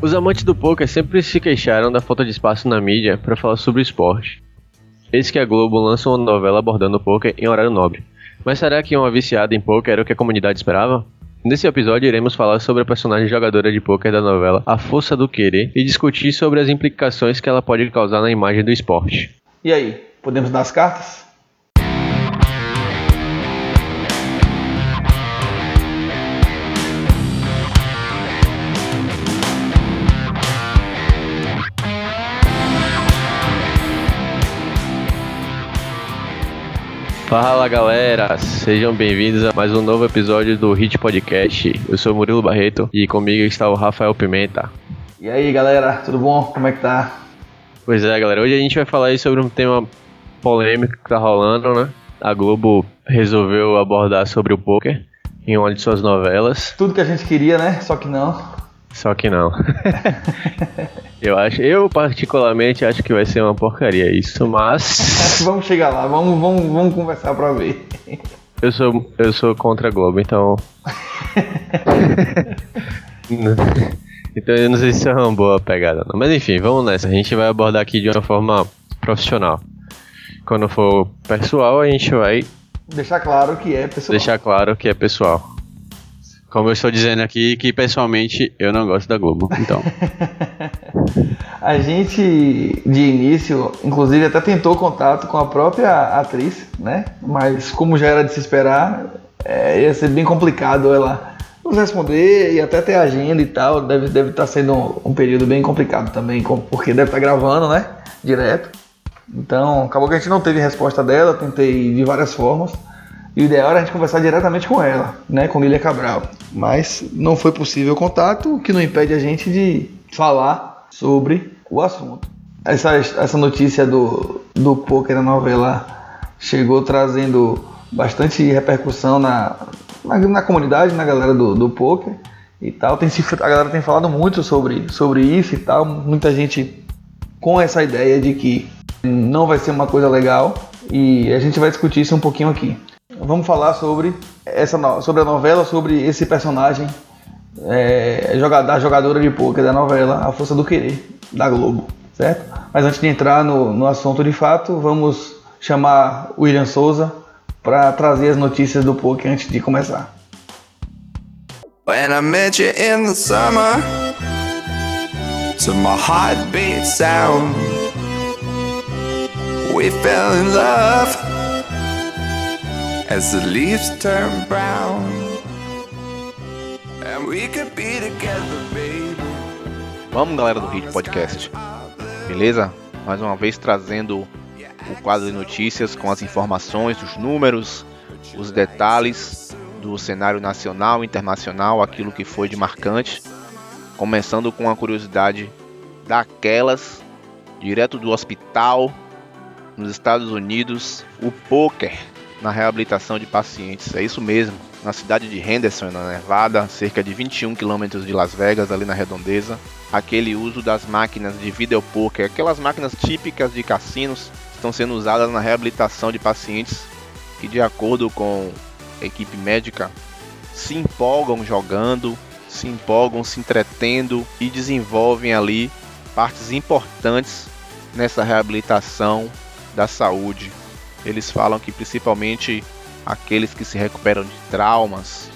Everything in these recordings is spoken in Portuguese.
Os amantes do poker sempre se queixaram da falta de espaço na mídia para falar sobre o esporte. Eis que a Globo lança uma novela abordando o poker em horário nobre. Mas será que uma viciada em poker era o que a comunidade esperava? Nesse episódio iremos falar sobre a personagem jogadora de poker da novela A Força do Querer e discutir sobre as implicações que ela pode causar na imagem do esporte. E aí, podemos dar as cartas? Fala galera, sejam bem-vindos a mais um novo episódio do Hit Podcast. Eu sou Murilo Barreto e comigo está o Rafael Pimenta. E aí galera, tudo bom? Como é que tá? Pois é, galera, hoje a gente vai falar aí sobre um tema polêmico que tá rolando, né? A Globo resolveu abordar sobre o poker em uma de suas novelas. Tudo que a gente queria, né? Só que não. Só que não. eu acho, eu particularmente acho que vai ser uma porcaria isso, mas vamos chegar lá, vamos, vamos, vamos conversar para ver. Eu sou eu sou contra a Globo, então Então eu não sei se é uma boa pegada, não. mas enfim, vamos nessa. A gente vai abordar aqui de uma forma profissional. Quando for pessoal, a gente vai deixar claro que é pessoal. Deixar claro que é pessoal. Como eu estou dizendo aqui, que pessoalmente eu não gosto da Globo, então. a gente, de início, inclusive até tentou contato com a própria atriz, né? Mas como já era de se esperar, é, ia ser bem complicado ela nos responder e até ter agenda e tal. Deve, deve estar tá sendo um, um período bem complicado também, porque deve estar tá gravando, né? Direto. Então, acabou que a gente não teve resposta dela, tentei de várias formas. E o ideal era a gente conversar diretamente com ela, né, com Lilia Cabral. Mas não foi possível o contato, o que não impede a gente de falar sobre o assunto. Essa, essa notícia do, do poker na novela chegou trazendo bastante repercussão na, na, na comunidade, na galera do, do poker e tal. Tem, a galera tem falado muito sobre, sobre isso e tal. Muita gente com essa ideia de que não vai ser uma coisa legal e a gente vai discutir isso um pouquinho aqui vamos falar sobre essa sobre a novela, sobre esse personagem é, da jogadora de poker da novela A Força do Querer, da Globo, certo? Mas antes de entrar no, no assunto de fato, vamos chamar William Souza para trazer as notícias do poker antes de começar. When I met you in the summer To my heartbeat sound We fell in love as the leaves turn brown. And we could be together, baby. Vamos, galera do Hit Podcast. Beleza? Mais uma vez trazendo o quadro de notícias com as informações, os números, os detalhes do cenário nacional e internacional, aquilo que foi de marcante. Começando com a curiosidade daquelas, direto do hospital, nos Estados Unidos, o poker na reabilitação de pacientes. É isso mesmo. Na cidade de Henderson, na Nevada, cerca de 21 quilômetros de Las Vegas, ali na redondeza, aquele uso das máquinas de videopoker, aquelas máquinas típicas de cassinos, estão sendo usadas na reabilitação de pacientes que, de acordo com a equipe médica, se empolgam jogando, se empolgam se entretendo e desenvolvem ali partes importantes nessa reabilitação da saúde eles falam que principalmente aqueles que se recuperam de traumas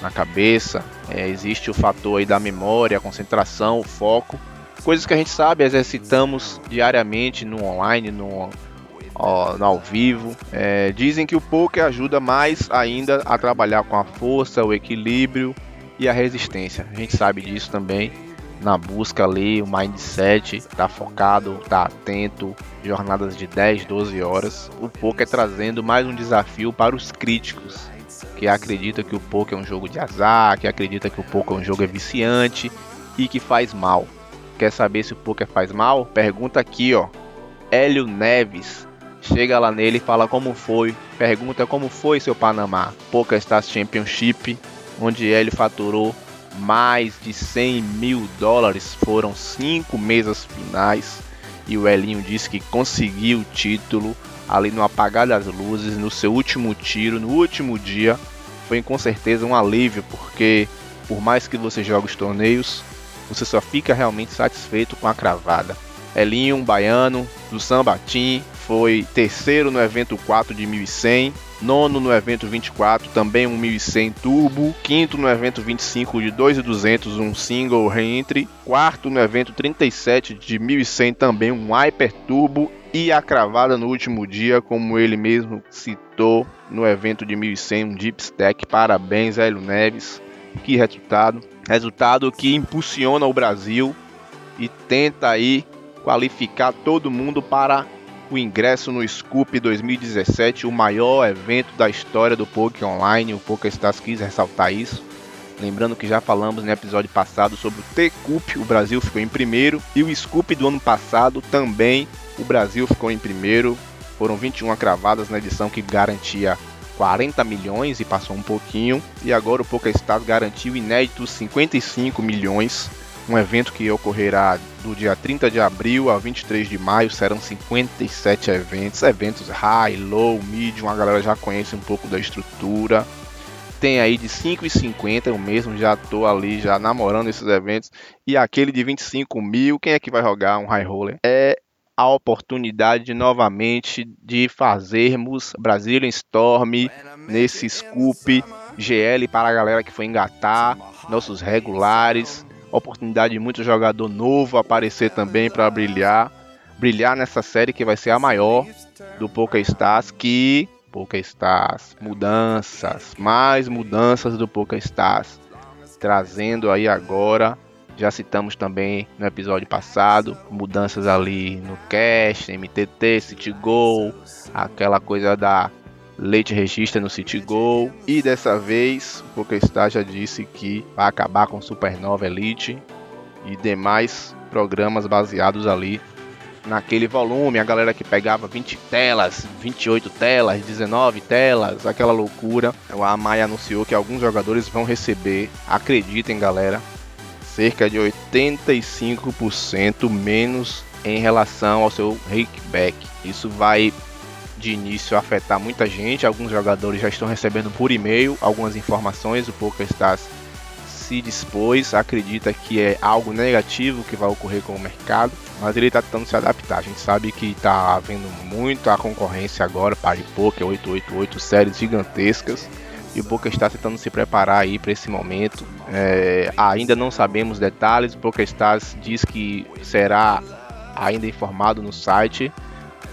na cabeça, é, existe o fator aí da memória, a concentração, o foco, coisas que a gente sabe, exercitamos diariamente no online, no, ó, no ao vivo. É, dizem que o poker ajuda mais ainda a trabalhar com a força, o equilíbrio e a resistência. A gente sabe disso também na busca ali, o mindset, tá focado, tá atento, jornadas de 10, 12 horas. O poker trazendo mais um desafio para os críticos, que acreditam que o poker é um jogo de azar, que acredita que o poker é um jogo viciante e que faz mal. Quer saber se o poker faz mal? Pergunta aqui, ó. Hélio Neves. Chega lá nele e fala como foi. Pergunta como foi seu Panamá. Poker Stars Championship, onde Hélio faturou mais de 100 mil dólares. Foram cinco mesas finais e o Elinho disse que conseguiu o título ali no apagar das luzes, no seu último tiro, no último dia. Foi com certeza um alívio, porque por mais que você jogue os torneios, você só fica realmente satisfeito com a cravada. Elinho, baiano, do Sambatim, foi terceiro no evento 4 de 1100, nono no evento 24, também um 1100 turbo, quinto no evento 25 de 2200, um single reentry, quarto no evento 37 de 1100, também um hyper turbo e a cravada no último dia, como ele mesmo citou no evento de 1100, um Deep Stack. Parabéns, Hélio Neves. Que resultado! Resultado que impulsiona o Brasil e tenta aí qualificar todo mundo para o ingresso no Scoop 2017, o maior evento da história do Poké Online. O PokéStars quis ressaltar isso. Lembrando que já falamos no episódio passado sobre o T-Cup, o Brasil ficou em primeiro, e o Scoop do ano passado também o Brasil ficou em primeiro. Foram 21 cravadas na edição que garantia 40 milhões e passou um pouquinho. E agora o PokerStars garantiu inéditos 55 milhões. Um evento que ocorrerá do dia 30 de abril a 23 de maio. Serão 57 eventos. Eventos high, low, medium. A galera já conhece um pouco da estrutura. Tem aí de 5,50, eu mesmo já tô ali já namorando esses eventos. E aquele de 25 mil, quem é que vai jogar um high roller? É a oportunidade novamente de fazermos Brazilian Storm nesse scoop GL para a galera que foi engatar, nossos regulares, oportunidade de muito jogador novo aparecer também para brilhar, brilhar nessa série que vai ser a maior do PokéStars, que PokéStars, mudanças, mais mudanças do PokéStars, trazendo aí agora. Já citamos também no episódio passado, mudanças ali no cache, MTT, CityGo, aquela coisa da leite registra no CityGo. E dessa vez, o PokéStar já disse que vai acabar com Supernova Elite e demais programas baseados ali naquele volume, a galera que pegava 20 telas, 28 telas, 19 telas, aquela loucura. A Maia anunciou que alguns jogadores vão receber, acreditem galera, cerca de 85% menos em relação ao seu rakeback. Isso vai de início afetar muita gente. Alguns jogadores já estão recebendo por e-mail algumas informações. O PokerStars se dispôs, acredita que é algo negativo que vai ocorrer com o mercado, mas ele está tentando se adaptar. A gente sabe que está havendo muita concorrência agora para Poker 888 séries gigantescas e o Boca está tentando se preparar aí para esse momento. É, ainda não sabemos detalhes, o Boca Stars diz que será ainda informado no site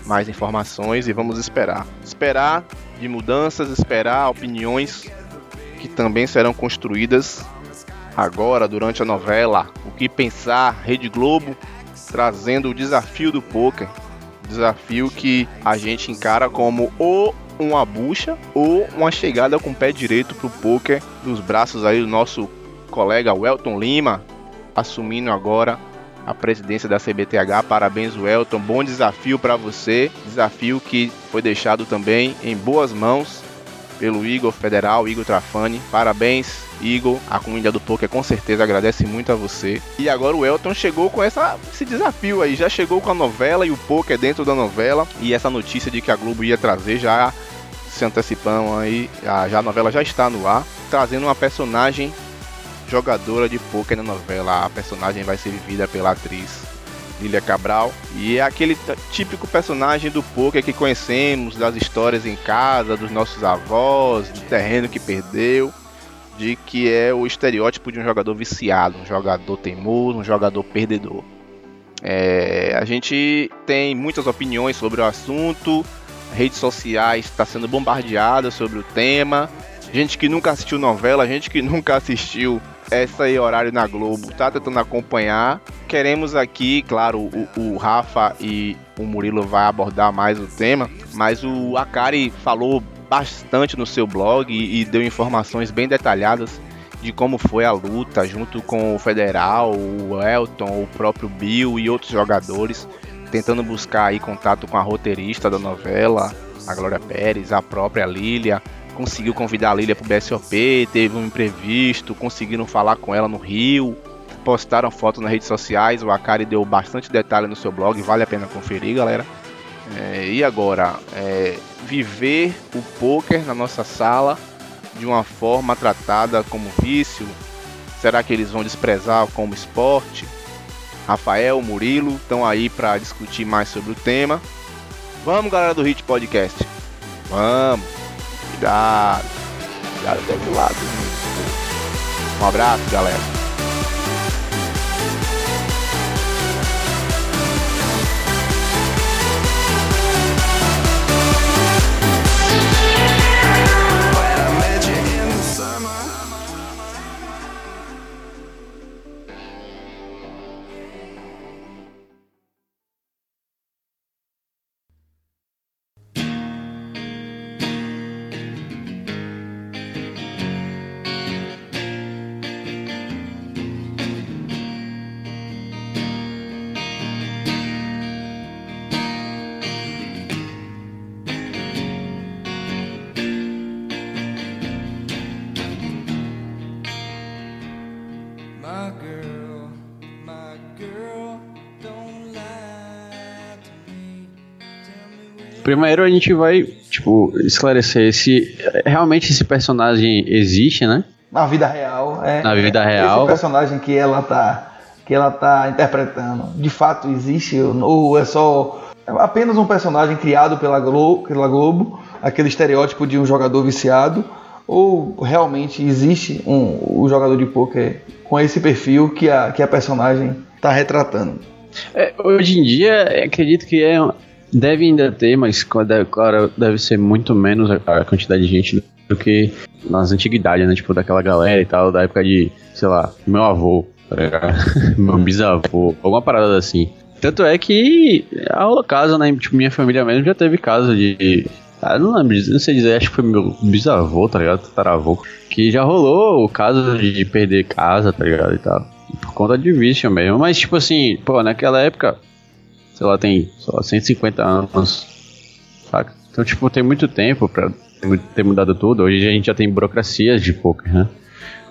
mais informações e vamos esperar. Esperar de mudanças, esperar opiniões que também serão construídas agora durante a novela. O que pensar? Rede Globo trazendo o desafio do poker, desafio que a gente encara como o uma bucha ou uma chegada com o pé direito pro poker dos braços aí do nosso colega Welton Lima, assumindo agora a presidência da CBTH. Parabéns, Welton. Bom desafio para você. Desafio que foi deixado também em boas mãos pelo Igor Federal, Igor Trafani. Parabéns, Igor. A comunidade do poker com certeza agradece muito a você. E agora o Elton chegou com essa, esse desafio aí. Já chegou com a novela e o poker dentro da novela. E essa notícia de que a Globo ia trazer já se antecipando aí. Já a novela já está no ar. Trazendo uma personagem jogadora de poker na novela. A personagem vai ser vivida pela atriz Lilia Cabral. E é aquele típico personagem do poker que conhecemos das histórias em casa, dos nossos avós, do terreno que perdeu, de que é o estereótipo de um jogador viciado, um jogador teimoso, um jogador perdedor. É, a gente tem muitas opiniões sobre o assunto, redes sociais está sendo bombardeada sobre o tema. Gente que nunca assistiu novela, gente que nunca assistiu essa aí horário na Globo, tá tentando acompanhar. Queremos aqui, claro, o, o Rafa e o Murilo vai abordar mais o tema, mas o Akari falou bastante no seu blog e, e deu informações bem detalhadas de como foi a luta junto com o Federal, o Elton, o próprio Bill e outros jogadores, tentando buscar aí contato com a roteirista da novela, a Glória Pérez, a própria Lília, conseguiu convidar a Lília pro BSOP, teve um imprevisto, conseguiram falar com ela no Rio, postaram foto nas redes sociais, o Akari deu bastante detalhe no seu blog, vale a pena conferir, galera. É, e agora, é, viver o poker na nossa sala de uma forma tratada como vício, Será que eles vão desprezar como esporte? Rafael, Murilo estão aí para discutir mais sobre o tema. Vamos, galera do Hit Podcast. Vamos. Cuidado. Cuidado até do lado. Um abraço, galera. Primeiro a gente vai, tipo, esclarecer se realmente esse personagem existe, né? Na vida real, é. Na vida real. Esse personagem que ela tá que ela tá interpretando, de fato existe ou é só apenas um personagem criado pela Globo, pela Globo, aquele estereótipo de um jogador viciado, ou realmente existe um, um jogador de poker com esse perfil que a, que a personagem está retratando? É, hoje em dia, acredito que é, Deve ainda ter, mas claro, deve ser muito menos a quantidade de gente do que nas antiguidades, né? Tipo, daquela galera e tal, da época de, sei lá, meu avô, tá meu bisavô, alguma parada assim. Tanto é que a casa, né? Tipo, minha família mesmo já teve caso de. Ah, não lembro, não sei dizer, acho que foi meu bisavô, tá ligado? Tataravô. Que já rolou o caso de perder casa, tá ligado? E tal. Por conta de vício mesmo. Mas, tipo assim, pô, naquela época sei lá, tem só 150 anos, saca? Então, tipo, tem muito tempo pra ter mudado tudo. Hoje a gente já tem burocracias de poker, né?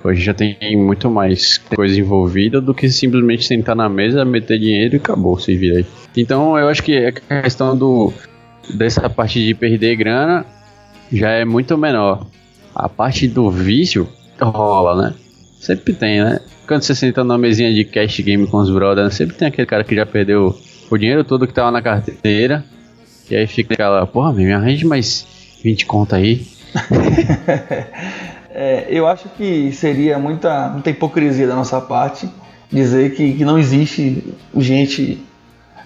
Hoje já tem muito mais coisa envolvida do que simplesmente sentar na mesa, meter dinheiro e acabou, se vira aí. Então eu acho que a questão do dessa parte de perder grana já é muito menor. A parte do vício rola, né? Sempre tem, né? Quando você senta numa mesinha de cash game com os brothers, sempre tem aquele cara que já perdeu o dinheiro todo que tava na carteira. E aí fica aquela, porra, me arranje mais 20 conta aí. é, eu acho que seria muita, muita hipocrisia da nossa parte dizer que, que não existe gente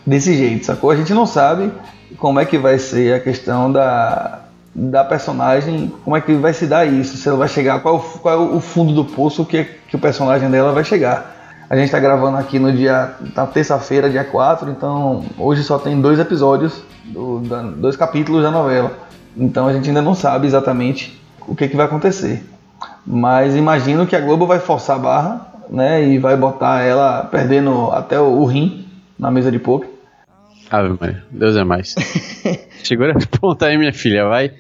desse jeito, sacou? A gente não sabe como é que vai ser a questão da, da personagem, como é que vai se dar isso, se ela vai chegar, qual, qual é o fundo do poço que, que o personagem dela vai chegar. A gente está gravando aqui no dia. na terça-feira, dia 4, então hoje só tem dois episódios, do, da, dois capítulos da novela. Então a gente ainda não sabe exatamente o que, que vai acontecer. Mas imagino que a Globo vai forçar a barra, né? E vai botar ela perdendo até o, o rim na mesa de poker. Ave Maria, Deus é mais. Segura a ponta aí, minha filha, vai.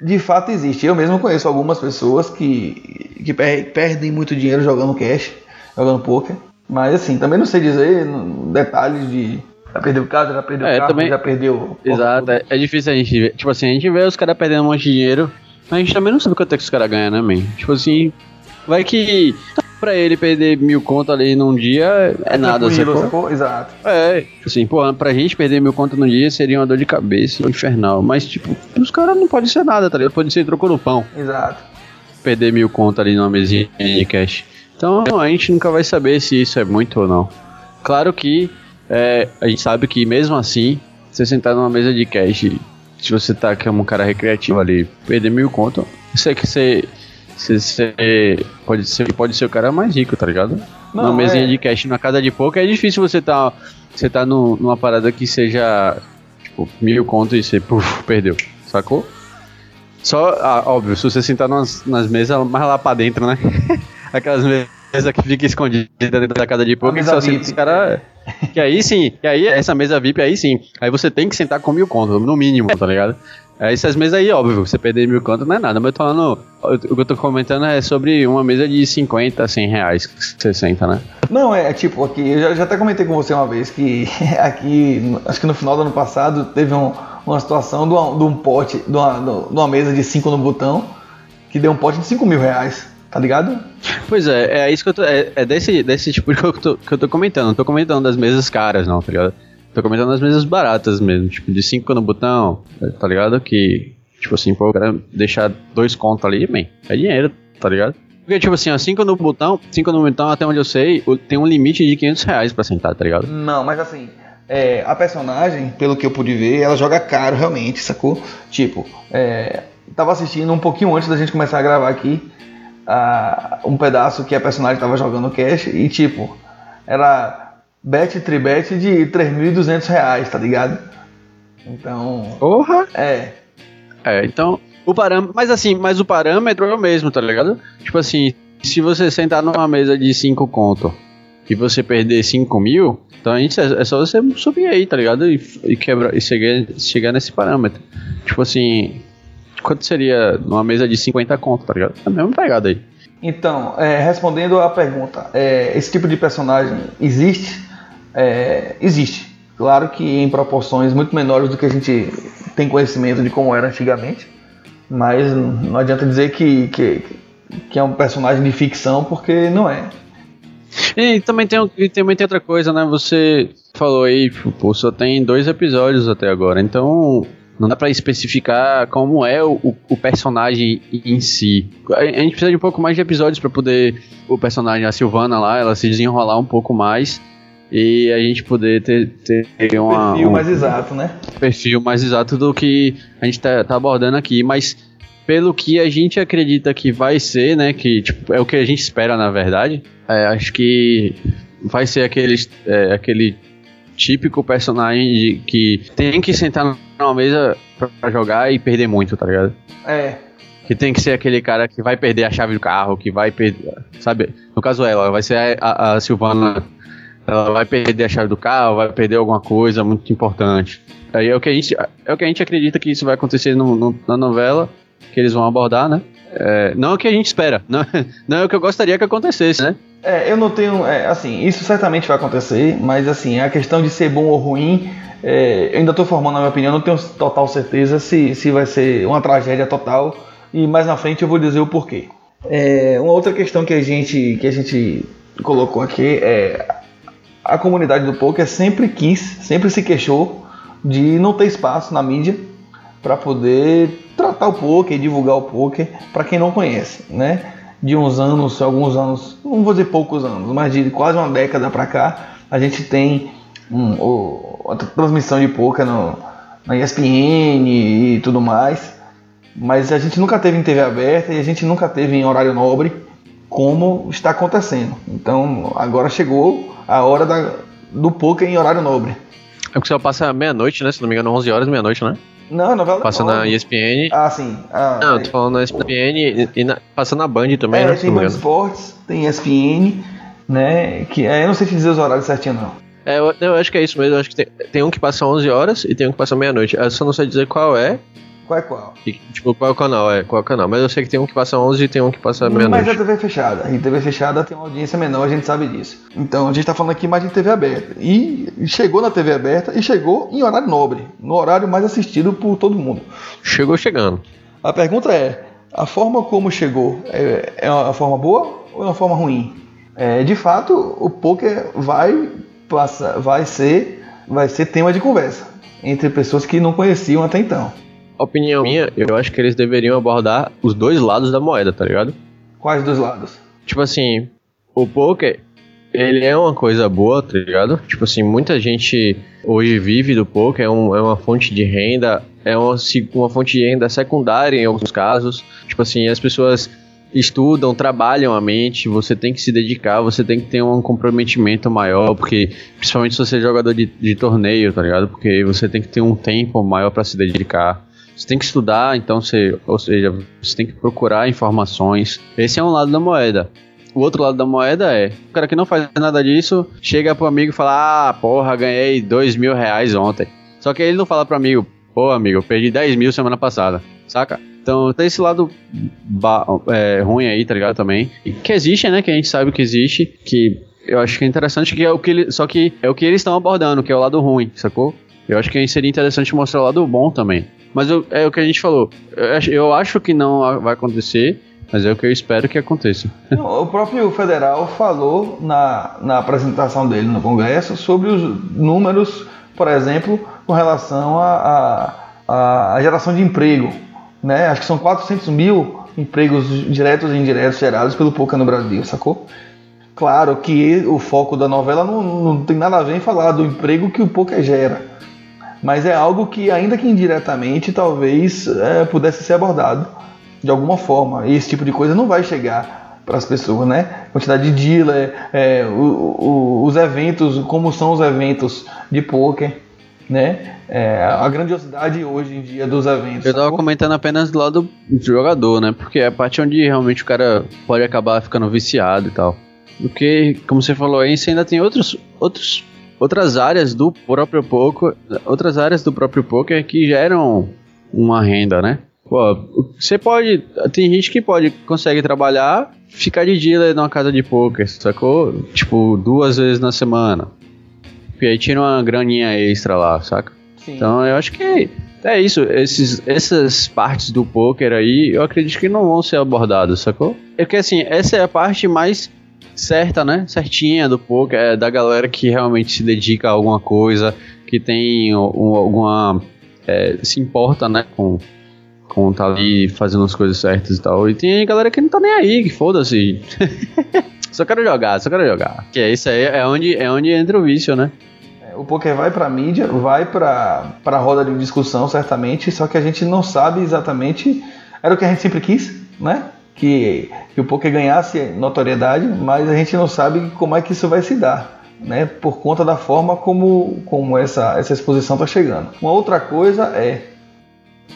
De fato existe. Eu mesmo conheço algumas pessoas que, que perdem muito dinheiro jogando cash, jogando poker. Mas assim, também não sei dizer detalhes de. Já perdeu casa, já perdeu é, carro, também... já perdeu. Exato, é, é, difícil a gente ver. Tipo assim, a gente vê os caras perdendo um monte de dinheiro, mas a gente também não sabe quanto é que os caras ganham, né, man? Tipo assim, vai que pra ele perder mil conto ali num dia é, é nada, sacou? sacou? Exato. É, tipo assim, pô, pra gente perder mil conto num dia seria uma dor de cabeça infernal. Mas, tipo, os caras não pode ser nada, tá ligado? Pode ser troco no pão. Exato. Perder mil conto ali numa mesinha de cash. Então a gente nunca vai saber se isso é muito ou não. Claro que é, a gente sabe que mesmo assim, você sentar numa mesa de cash, se você tá como um cara recreativo ali, perder mil conto, isso é que você, você, você, pode, ser, pode ser o cara mais rico, tá ligado? Não, numa mesinha é... de cash na casa de pouco é difícil você tá, você tá no, numa parada que seja tipo mil conto e você puf, perdeu, sacou? Só, ah, óbvio, se você sentar nas, nas mesas mais lá pra dentro, né? aquelas mesas que fica escondida dentro da casa de poker, só assim, os caras. Que aí sim, que aí essa mesa VIP aí sim. Aí você tem que sentar com mil contos, no mínimo, tá ligado? Aí essas mesas aí, óbvio, você perder mil contos não é nada, mas eu tô falando. O que eu tô comentando é sobre uma mesa de 50, 100 reais que você senta, né? Não, é, é tipo, aqui, eu já, já até comentei com você uma vez que aqui, acho que no final do ano passado, teve um, uma situação de, uma, de um pote, de uma, de uma mesa de 5 no botão, que deu um pote de 5 mil reais. Tá ligado? Pois é, é isso que eu tô. É, é desse, desse tipo que eu, tô, que eu tô comentando. Não tô comentando das mesas caras, não, tá ligado? Tô comentando das mesas baratas mesmo, tipo, de 5 no botão, tá ligado? Que, tipo assim, pô, o cara deixar dois contos ali, bem, é dinheiro, tá ligado? Porque, tipo assim, ó, 5 no botão, 5 no botão, até onde eu sei, tem um limite de 500 reais pra sentar, tá ligado? Não, mas assim, é, a personagem, pelo que eu pude ver, ela joga caro realmente, sacou? Tipo, é, tava assistindo um pouquinho antes da gente começar a gravar aqui um pedaço que a personagem tava jogando cash e tipo, era bet tribet de 3.200 reais, tá ligado? Então. Porra! É. É, então. O parâmetro. Mas assim, mas o parâmetro é o mesmo, tá ligado? Tipo assim, se você sentar numa mesa de 5 conto e você perder 5 mil, então gente, é, é só você subir aí, tá ligado? E, e quebrar e chegar, chegar nesse parâmetro. Tipo assim, quanto seria numa mesa de 50 conto, tá ligado? É a mesma pegada aí. Então, é, respondendo à pergunta, é, esse tipo de personagem existe? É, existe. Claro que em proporções muito menores do que a gente tem conhecimento de como era antigamente, mas não adianta dizer que, que, que é um personagem de ficção, porque não é. E também tem, também tem outra coisa, né? Você falou aí, pô, só tem dois episódios até agora, então não dá para especificar como é o, o, personagem em si. A gente precisa de um pouco mais de episódios para poder o personagem, a Silvana lá, ela se desenrolar um pouco mais e a gente poder ter, ter uma, perfil um, mais exato, né? Perfil mais exato do que a gente tá, tá, abordando aqui, mas pelo que a gente acredita que vai ser, né? Que tipo, é o que a gente espera na verdade. É, acho que vai ser aquele, é, aquele típico personagem de, que tem que sentar numa mesa pra jogar e perder muito, tá ligado? É. Que tem que ser aquele cara que vai perder a chave do carro, que vai perder. Sabe? No caso, ela vai ser a, a, a Silvana. Ela vai perder a chave do carro, vai perder alguma coisa muito importante. Aí é o que a gente, é o que a gente acredita que isso vai acontecer no, no, na novela, que eles vão abordar, né? É, não é o que a gente espera, não, não é o que eu gostaria que acontecesse, né? É, eu não tenho. É, assim, isso certamente vai acontecer, mas assim, a questão de ser bom ou ruim, é, eu ainda estou formando a minha opinião, não tenho total certeza se, se vai ser uma tragédia total. E mais na frente eu vou dizer o porquê. É, uma outra questão que a gente, que a gente colocou aqui é a comunidade do poker sempre quis, sempre se queixou de não ter espaço na mídia para poder tratar o poker, divulgar o poker para quem não conhece, né? de uns anos, alguns anos, não vou dizer poucos anos, mas de quase uma década para cá, a gente tem um, o, a transmissão de poker no, na ESPN e tudo mais, mas a gente nunca teve em TV aberta e a gente nunca teve em horário nobre como está acontecendo. Então agora chegou a hora da, do poker em horário nobre. É porque só passa meia-noite, né? Se não me engano, 11 horas, meia-noite, né? Não, novela Passa na ESPN. Ah, sim. Ah, não, é. tô falando na ESPN e, e na, passa na Band também, é, né? Tem Band Esportes, tem ESPN, né? Que, é, eu não sei te dizer os horários certinho, não. É, eu, eu, acho que é isso mesmo. Eu acho que tem, tem um que passa 11 horas e tem um que passa meia-noite. Eu só não sei dizer qual é. Qual é qual? E, tipo, qual é o canal? É, qual é o canal? Mas eu sei que tem um que passa 11 e tem um que passa meia-noite. Mas é TV fechada. E TV fechada tem uma audiência menor, a gente sabe disso. Então a gente tá falando aqui mais de TV aberta. E chegou na TV aberta e chegou em horário nobre. No horário mais assistido por todo mundo. Chegou chegando. A pergunta é: a forma como chegou é, é uma forma boa ou é uma forma ruim? É, de fato, o poker vai, passar, vai, ser, vai ser tema de conversa entre pessoas que não conheciam até então opinião minha, eu acho que eles deveriam abordar os dois lados da moeda, tá ligado? Quais dois lados? Tipo assim, o poker, ele é uma coisa boa, tá ligado? Tipo assim, muita gente hoje vive do poker, é, um, é uma fonte de renda, é uma, uma fonte de renda secundária em alguns casos. Tipo assim, as pessoas estudam, trabalham a mente, você tem que se dedicar, você tem que ter um comprometimento maior, porque principalmente se você é jogador de, de torneio, tá ligado? Porque você tem que ter um tempo maior para se dedicar. Você tem que estudar, então você, ou seja, você tem que procurar informações. Esse é um lado da moeda. O outro lado da moeda é, o cara que não faz nada disso, chega pro amigo e fala, ah, porra, ganhei dois mil reais ontem. Só que ele não fala pro amigo, pô, amigo, eu perdi 10 mil semana passada, saca? Então tem esse lado é, ruim aí, tá ligado? Também. Que existe, né? Que a gente sabe que existe, que eu acho que é interessante, que é o que ele, só que é o que eles estão abordando, que é o lado ruim, sacou? Eu acho que seria interessante mostrar o lado bom também. Mas eu, é o que a gente falou. Eu acho, que não vai acontecer. Mas é o que eu espero que aconteça. o próprio federal falou na, na apresentação dele no Congresso sobre os números, por exemplo, com relação à a, a, a, geração de emprego. Né? Acho que são 400 mil empregos diretos e indiretos gerados pelo POCA no Brasil, sacou? Claro que o foco da novela não, não tem nada a ver em falar do emprego que o POCA gera, mas é algo que, ainda que indiretamente, talvez é, pudesse ser abordado de alguma forma. E esse tipo de coisa não vai chegar para as pessoas, né? Quantidade de dealer, é, o, o, os eventos, como são os eventos de poker, né? É, a grandiosidade hoje em dia dos eventos. Eu estava comentando apenas do lado do jogador, né? Porque é a parte onde realmente o cara pode acabar ficando viciado e tal. Porque, como você falou aí, você ainda tem outros, outros, outras áreas do próprio poker, outras áreas do próprio poker que geram uma renda, né? Pô, você pode. Tem gente que pode consegue trabalhar, ficar de dealer numa casa de poker, sacou? Tipo, duas vezes na semana. E aí tira uma graninha extra lá, saca? Sim. Então eu acho que é isso. Esses, essas partes do poker aí, eu acredito que não vão ser abordadas, sacou? É que assim, essa é a parte mais certa, né? Certinha do poker, é da galera que realmente se dedica a alguma coisa, que tem um, alguma. É, se importa, né? Com com tá ali fazendo as coisas certas e tal. E tem galera que não tá nem aí, que foda-se. só quero jogar, só quero jogar. Que é isso aí, é onde, é onde entra o vício, né? É, o poker vai pra mídia, vai pra, pra roda de discussão, certamente, só que a gente não sabe exatamente. Era o que a gente sempre quis, né? Que, que o poker ganhasse notoriedade, mas a gente não sabe como é que isso vai se dar. Né, por conta da forma como, como essa, essa exposição está chegando. Uma outra coisa é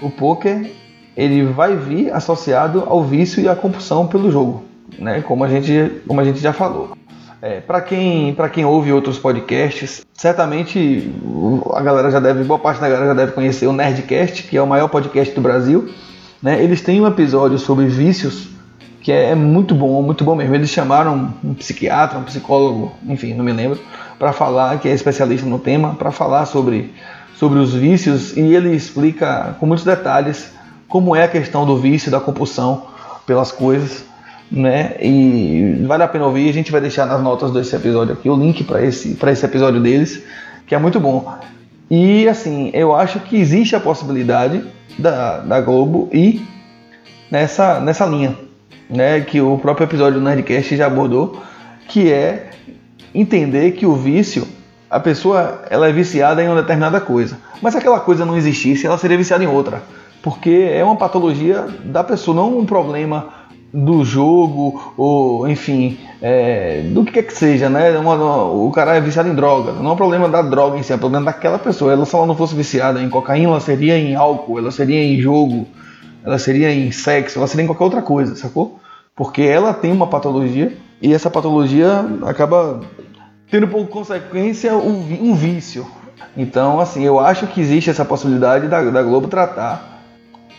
o poker ele vai vir associado ao vício e à compulsão pelo jogo, né? Como a gente, como a gente já falou. É, para quem, quem ouve outros podcasts, certamente a galera já deve, boa parte da galera já deve conhecer o Nerdcast, que é o maior podcast do Brasil. Né? Eles têm um episódio sobre vícios que é, é muito bom, muito bom mesmo. Eles chamaram um psiquiatra, um psicólogo, enfim, não me lembro, para falar, que é especialista no tema, para falar sobre, sobre os vícios e ele explica com muitos detalhes como é a questão do vício, da compulsão pelas coisas, né? E vale a pena ouvir. A gente vai deixar nas notas desse episódio aqui o link para esse, esse episódio deles, que é muito bom. E assim, eu acho que existe a possibilidade da, da Globo ir nessa, nessa linha, né? Que o próprio episódio do Nerdcast já abordou, que é entender que o vício, a pessoa ela é viciada em uma determinada coisa, mas se aquela coisa não existisse, ela seria viciada em outra porque é uma patologia da pessoa, não um problema do jogo, ou enfim, é, do que quer que seja, né? Uma, uma, o cara é viciado em droga, não é um problema da droga em si, é um problema daquela pessoa. Ela, se ela não fosse viciada em cocaína, ela seria em álcool, ela seria em jogo, ela seria em sexo, ela seria em qualquer outra coisa, sacou? Porque ela tem uma patologia e essa patologia acaba tendo por consequência um, vício. Então, assim, eu acho que existe essa possibilidade da, da Globo tratar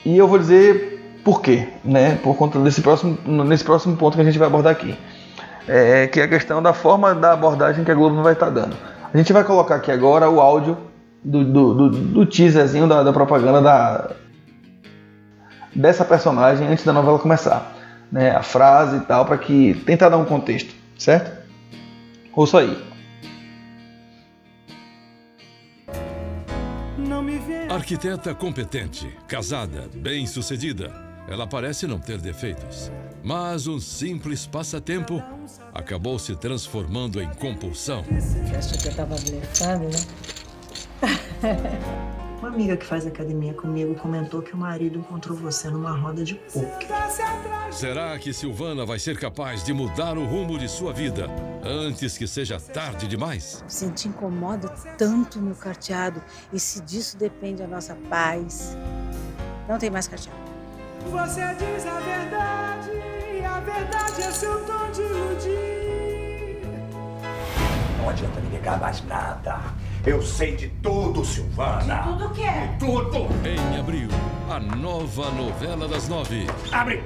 e eu vou dizer por quê, né? Por conta desse próximo, nesse próximo ponto que a gente vai abordar aqui. É, que é a questão da forma da abordagem que a Globo vai estar dando. A gente vai colocar aqui agora o áudio do, do, do, do teaserzinho da, da propaganda da, dessa personagem antes da novela começar. Né? A frase e tal, para que tentar dar um contexto, certo? Ouça aí. Arquiteta competente, casada, bem-sucedida. Ela parece não ter defeitos. Mas um simples passatempo acabou se transformando em compulsão. Você acha que eu tava blefando, né? Uma amiga que faz academia comigo comentou que o marido encontrou você numa roda de poker. Será que Silvana vai ser capaz de mudar o rumo de sua vida antes que seja tarde demais? Você te incomoda tanto, meu carteado, e se disso depende a nossa paz. Não tem mais carteado. Você diz a verdade, e a verdade é seu tom de iludir. Não adianta me negar mais nada. Eu sei de tudo, Silvana. De tudo o quê? De tudo. Em abril, a nova novela das nove. Abre!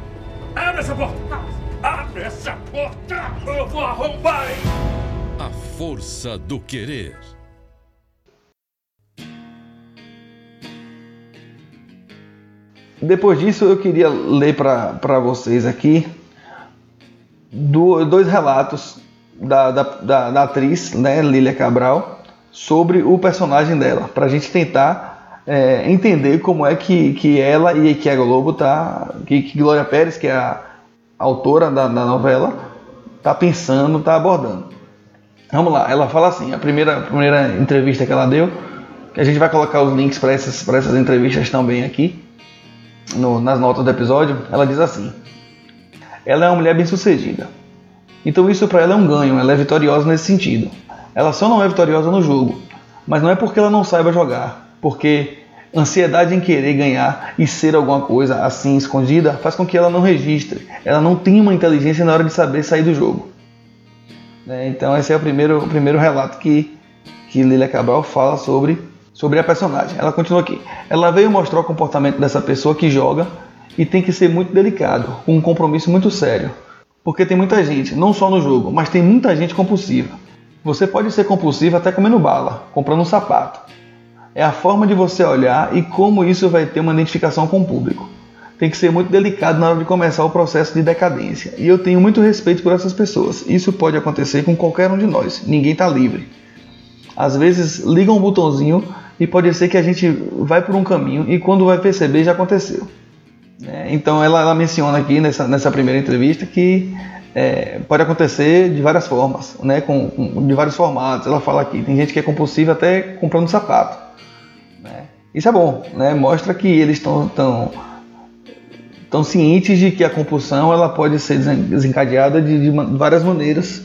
Abre essa porta! Abre essa porta! Eu vou arrombar, hein? A força do querer. Depois disso, eu queria ler para vocês aqui do, dois relatos da, da, da, da atriz, né, Lília Cabral, sobre o personagem dela, para a gente tentar é, entender como é que, que ela e que a Globo tá, que, que Glória Pérez, que é a autora da, da novela, tá pensando, tá abordando. Vamos lá, ela fala assim, a primeira, a primeira entrevista que ela deu, que a gente vai colocar os links para essas, essas entrevistas também aqui, no, nas notas do episódio, ela diz assim: Ela é uma mulher bem-sucedida. Então isso para ela é um ganho, ela é vitoriosa nesse sentido. Ela só não é vitoriosa no jogo, mas não é porque ela não saiba jogar, porque ansiedade em querer ganhar e ser alguma coisa assim escondida faz com que ela não registre, ela não tenha uma inteligência na hora de saber sair do jogo. É, então esse é o primeiro, o primeiro relato que, que Lilia Cabral fala sobre sobre a personagem. Ela continua aqui. Ela veio mostrar o comportamento dessa pessoa que joga e tem que ser muito delicado, com um compromisso muito sério. Porque tem muita gente, não só no jogo, mas tem muita gente compulsiva. Você pode ser compulsivo até comendo bala, comprando um sapato. É a forma de você olhar e como isso vai ter uma identificação com o público. Tem que ser muito delicado na hora de começar o processo de decadência. E eu tenho muito respeito por essas pessoas. Isso pode acontecer com qualquer um de nós. Ninguém está livre. Às vezes liga um botãozinho e pode ser que a gente vai por um caminho e quando vai perceber já aconteceu. É, então ela, ela, menciona aqui nessa, nessa primeira entrevista que é, pode acontecer de várias formas, né, com, com, de vários formatos. Ela fala aqui, tem gente que é compulsiva até comprando sapato. Né? Isso é bom, né? mostra que eles estão tão, tão cientes de que a compulsão ela pode ser desencadeada de, de várias maneiras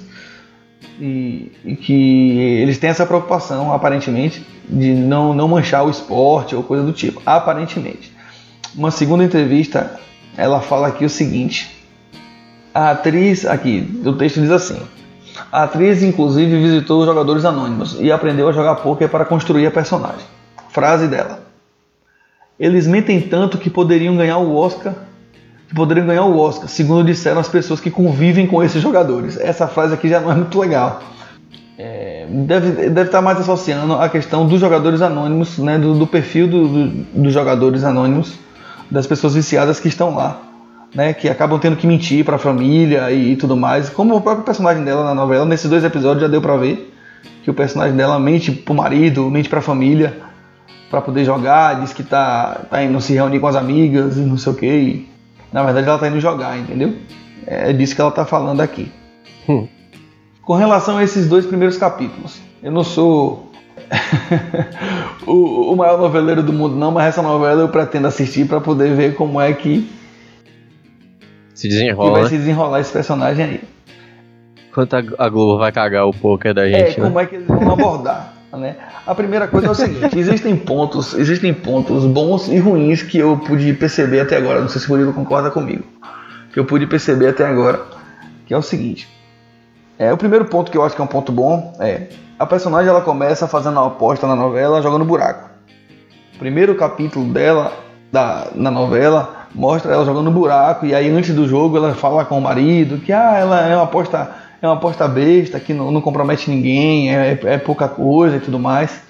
e, e, que eles têm essa preocupação, aparentemente, de não, não manchar o esporte ou coisa do tipo. Aparentemente. Uma segunda entrevista, ela fala aqui o seguinte: a atriz, aqui, o texto diz assim. A atriz, inclusive, visitou os jogadores anônimos e aprendeu a jogar poker para construir a personagem. Frase dela: Eles mentem tanto que poderiam ganhar o Oscar que poderiam ganhar o Oscar, segundo disseram as pessoas que convivem com esses jogadores. Essa frase aqui já não é muito legal. É, deve, deve estar mais associando a questão dos jogadores anônimos, né, do, do perfil do, do, dos jogadores anônimos, das pessoas viciadas que estão lá, né, que acabam tendo que mentir para a família e, e, tudo mais. Como o próprio personagem dela na novela, nesses dois episódios já deu para ver que o personagem dela mente pro marido, mente para a família para poder jogar, diz que tá, tá indo se reunir com as amigas e não sei o que. Na verdade, ela está indo jogar, entendeu? É disso que ela está falando aqui. Hum. Com relação a esses dois primeiros capítulos, eu não sou o, o, maior noveleiro do mundo, não, mas essa novela eu pretendo assistir para poder ver como é que se desenrola. Que vai né? se desenrolar esse personagem aí. Quanto a Globo vai cagar o poker da gente. É, como né? é que eles vão abordar. Né? A primeira coisa é o seguinte: existem pontos, existem pontos bons e ruins que eu pude perceber até agora. Não sei se o Murilo concorda comigo. Que eu pude perceber até agora, que é o seguinte: é o primeiro ponto que eu acho que é um ponto bom é a personagem ela começa fazendo uma aposta na novela jogando buraco. O primeiro capítulo dela da, na novela mostra ela jogando buraco e aí antes do jogo ela fala com o marido que ah, ela é uma aposta é uma aposta besta que não, não compromete ninguém, é, é, pouca coisa e tudo mais.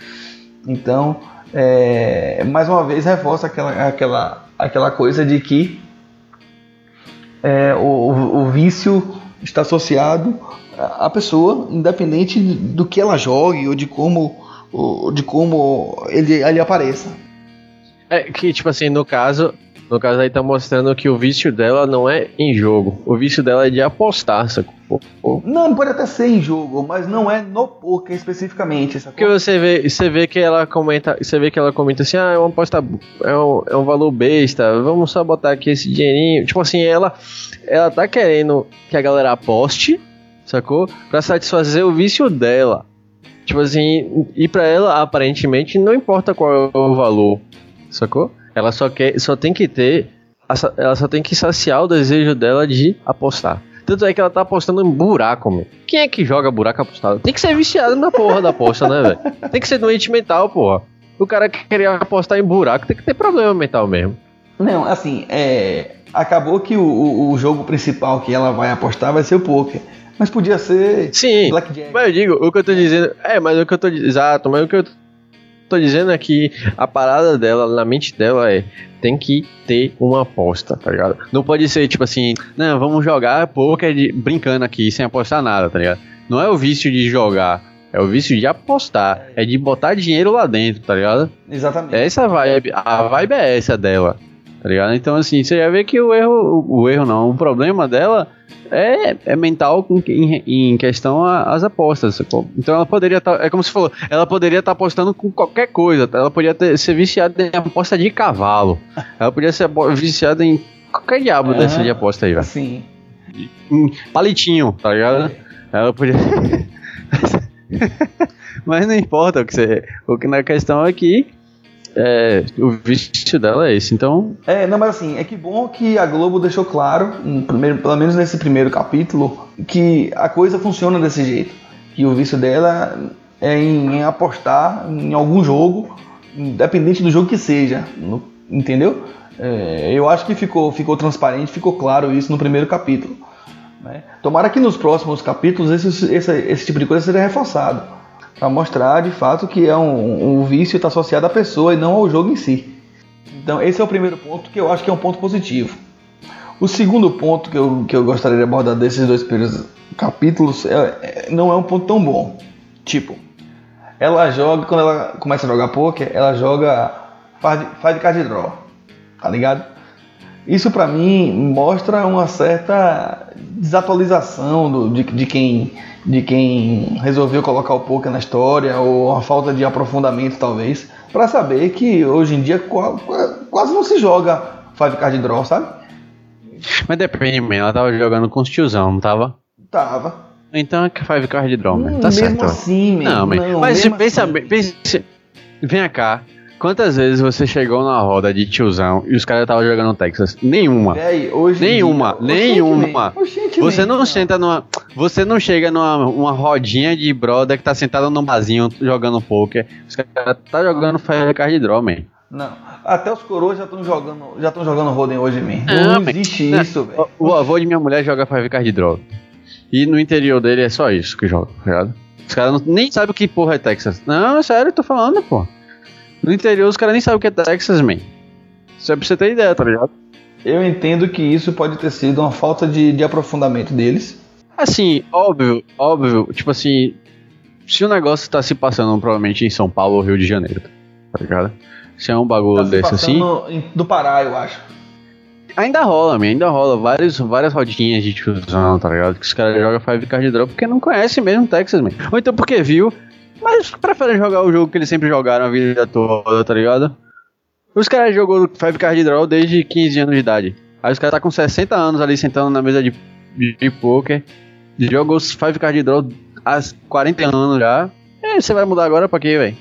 Então, é, mais uma vez reforça aquela, aquela, aquela coisa de que é, o, o, vício está associado à pessoa, independente do que ela jogue ou de como, ou de como ele, ele apareça. É que, tipo assim, no caso, no caso aí tá mostrando que o vício dela não é em jogo. O vício dela é de apostar, sacou? Não, pode até ser em jogo, mas não é no poker especificamente. Sacou? Porque você vê, você vê que ela comenta, você vê que ela comenta assim, ah, é uma aposta, é um, é um valor besta, vamos só botar aqui esse dinheirinho. Tipo assim, ela, ela tá querendo que a galera aposte, sacou? Pra satisfazer o vício dela. Tipo assim, e pra ela, aparentemente, não importa qual é o valor, sacou? Ela só quer, só tem que ter, ela só tem que saciar o desejo dela de apostar. Tanto é que ela tá apostando em buraco, meu. Quem é que joga buraco apostado? Tem que ser viciado na porra da aposta, né, velho? Tem que ser doente mental, porra. O cara que queria apostar em buraco tem que ter problema mental mesmo. Não, assim, é. Acabou que o, o jogo principal que ela vai apostar vai ser o poker. Mas podia ser Sim, Blackjack. Mas eu digo, o que eu tô dizendo. É, mas o que eu tô dizendo. Exato, mas o que eu tô dizendo é que a parada dela, na mente dela, é tem que ter uma aposta, tá ligado? Não pode ser tipo assim, não, vamos jogar poker de, brincando aqui, sem apostar nada, tá ligado? Não é o vício de jogar, é o vício de apostar, é de botar dinheiro lá dentro, tá ligado? Exatamente. Essa vibe, a vibe é essa dela, tá ligado? Então assim, você já vê que o erro, o, o erro não, o problema dela é, é mental em, em questão às apostas. Então ela poderia estar, tá, é como se falou, ela poderia estar tá apostando com qualquer coisa. Ela poderia ter, ser viciada em aposta de cavalo. Ela podia ser viciada em qualquer diabo uhum. dessa de aposta aí, velho. Sim. Em palitinho, tá ligado? Ela podia. Mas não importa o que você. O que na questão é que é, o vício dela é esse, então. É, não, mas assim, é que bom que a Globo deixou claro, primeiro, pelo menos nesse primeiro capítulo, que a coisa funciona desse jeito. Que o vício dela é em, em apostar em algum jogo, independente do jogo que seja, no, entendeu? É, eu acho que ficou, ficou transparente, ficou claro isso no primeiro capítulo. Né? Tomara que nos próximos capítulos esse, esse, esse tipo de coisa seja reforçado para mostrar de fato que é um, um vício está associado à pessoa e não ao jogo em si. Então esse é o primeiro ponto que eu acho que é um ponto positivo. O segundo ponto que eu, que eu gostaria de abordar desses dois primeiros capítulos é, é, não é um ponto tão bom. Tipo, ela joga, quando ela começa a jogar poker, ela joga five card draw, tá ligado? Isso para mim mostra uma certa desatualização do, de, de quem de quem resolveu colocar o poker na história ou a falta de aprofundamento talvez para saber que hoje em dia quase não se joga five card draw, sabe? Mas depende, man. ela tava jogando com os tiozão, não tava? Tava. Então é que five card draw, man. Tá mesmo certo. Assim, man. Não, man. Não, Mas pensa, assim. pensa, vem cá. Quantas vezes você chegou na roda de tiozão e os caras estavam jogando Texas? Nenhuma. Véi, hoje nenhuma, dia, nenhuma. Você não senta numa. Você não chega numa uma rodinha de brother que tá sentado num barzinho jogando poker. Os caras tá jogando Fire Card Draw, man. Não. Até os coroas já estão jogando, já estão jogando Roden hoje, man. Não, não existe não. isso, velho. O, o avô de minha mulher joga Five Card Draw. E no interior dele é só isso que joga, tá ligado? Os caras nem sabem o que porra é Texas. Não, é sério, eu tô falando, pô. No interior os caras nem sabem o que é Texas, man. Isso é pra você ter ideia, tá ligado? Eu entendo que isso pode ter sido uma falta de, de aprofundamento deles. Assim, óbvio, óbvio, tipo assim, se o negócio tá se passando provavelmente em São Paulo ou Rio de Janeiro, tá ligado? Se é um bagulho tá desse assim. Do Pará, eu acho. Ainda rola, man, ainda rola. Várias, várias rodinhas de tiozão, tá ligado? Que os caras jogam Five Card Draw porque não conhece mesmo Texas, man. Ou então porque viu, mas preferem jogar o jogo que eles sempre jogaram a vida toda, tá ligado? Os caras jogou Five Card Draw desde 15 anos de idade. Aí os caras tá com 60 anos ali sentando na mesa de, de, de poker. Jogou Five Card Draw há 40 anos já. E você vai mudar agora pra quê, velho?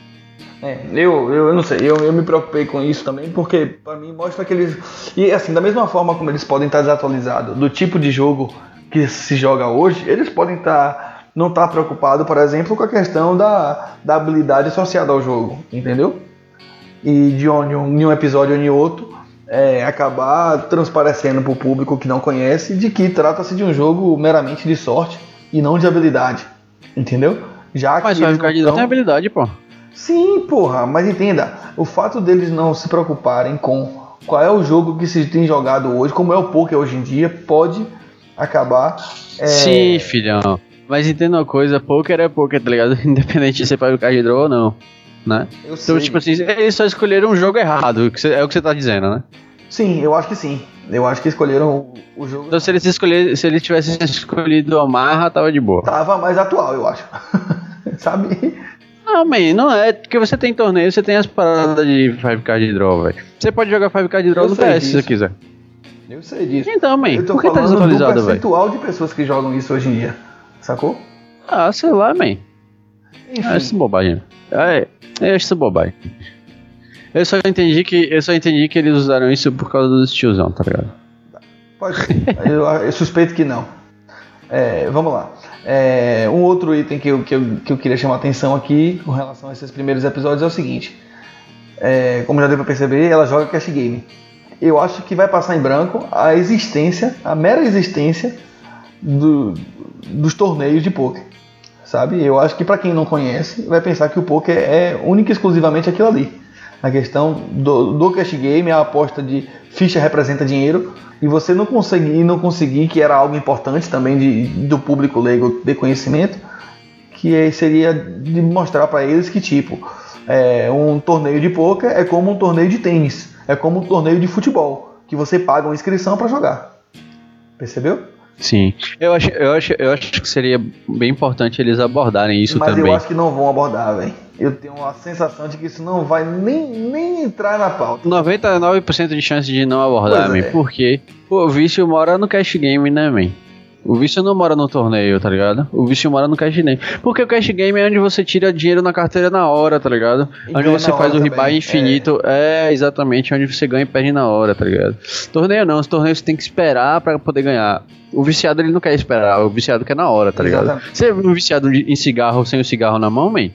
É, eu, eu, eu, não sei, eu, eu me preocupei com isso também, porque para mim mostra que eles. E assim, da mesma forma como eles podem estar desatualizados do tipo de jogo que se joga hoje, eles podem estar não está preocupado, por exemplo, com a questão da, da habilidade associada ao jogo, entendeu? E de onde um, em um episódio ou em outro é, acabar transparecendo para o público que não conhece de que trata-se de um jogo meramente de sorte e não de habilidade, entendeu? Já mas que Five não tem habilidade, pô. Sim, porra, mas entenda, o fato deles não se preocuparem com qual é o jogo que se tem jogado hoje, como é o poker hoje em dia, pode acabar. É... Sim, filhão. Mas entenda uma coisa, poker é poker, tá ligado? Independente de você paga o card draw ou não, né? Eu então, sei. tipo assim, eles só escolheram um jogo errado, é o que você tá dizendo, né? Sim, eu acho que sim. Eu acho que escolheram o, jogo. Então se eles escolher, se eles tivessem escolhido Amarra, tava de boa. Tava mais atual, eu acho. Sabe? Ah, man, não é. Porque você tem torneio, você tem as paradas de 5 card draw, velho. Você pode jogar 5 card draw eu no PS se você quiser. Eu sei disso. Então, man, eu tô por que tá falando tá desatualizado, velho? percentual de pessoas que jogam isso hoje em dia. Sacou? Ah, sei lá, man. Enfim. Ah, isso é bobagem. É, eu acho isso bobagem. Eu só entendi que eu só entendi que eles usaram isso por causa dos tiozão, tá ligado? Pode ser. eu, eu, suspeito que não. É, vamos lá. É, um outro item que eu, que, eu, que eu queria chamar a atenção aqui com relação a esses primeiros episódios é o seguinte. É, como já deu pra perceber, ela joga cash game. Eu acho que vai passar em branco a existência, a mera existência do, dos torneios de poker. sabe? Eu acho que para quem não conhece, vai pensar que o poker é único e exclusivamente aquilo ali. A questão do, do cash game, a aposta de ficha representa dinheiro, e você não conseguir, não conseguir que era algo importante também de, do público leigo de conhecimento, que seria de mostrar para eles que tipo é, um torneio de poker é como um torneio de tênis, é como um torneio de futebol, que você paga uma inscrição para jogar. Percebeu? Sim. Eu acho, eu, acho, eu acho que seria bem importante eles abordarem isso Mas também. Mas eu acho que não vão abordar, velho. Eu tenho a sensação de que isso não vai nem, nem entrar na pauta. 99% de chance de não abordar, man. É. Porque o vício mora no cash game, né, man? O vício não mora no torneio, tá ligado? O vício mora no cash game. Porque o cash game é onde você tira dinheiro na carteira na hora, tá ligado? E onde você faz o rebuy infinito. É. é. exatamente onde você ganha e perde na hora, tá ligado? Torneio não, os torneios você tem que esperar para poder ganhar. O viciado ele não quer esperar, o viciado quer na hora, tá ligado? Exatamente. Você é um viciado em cigarro sem o cigarro na mão, man?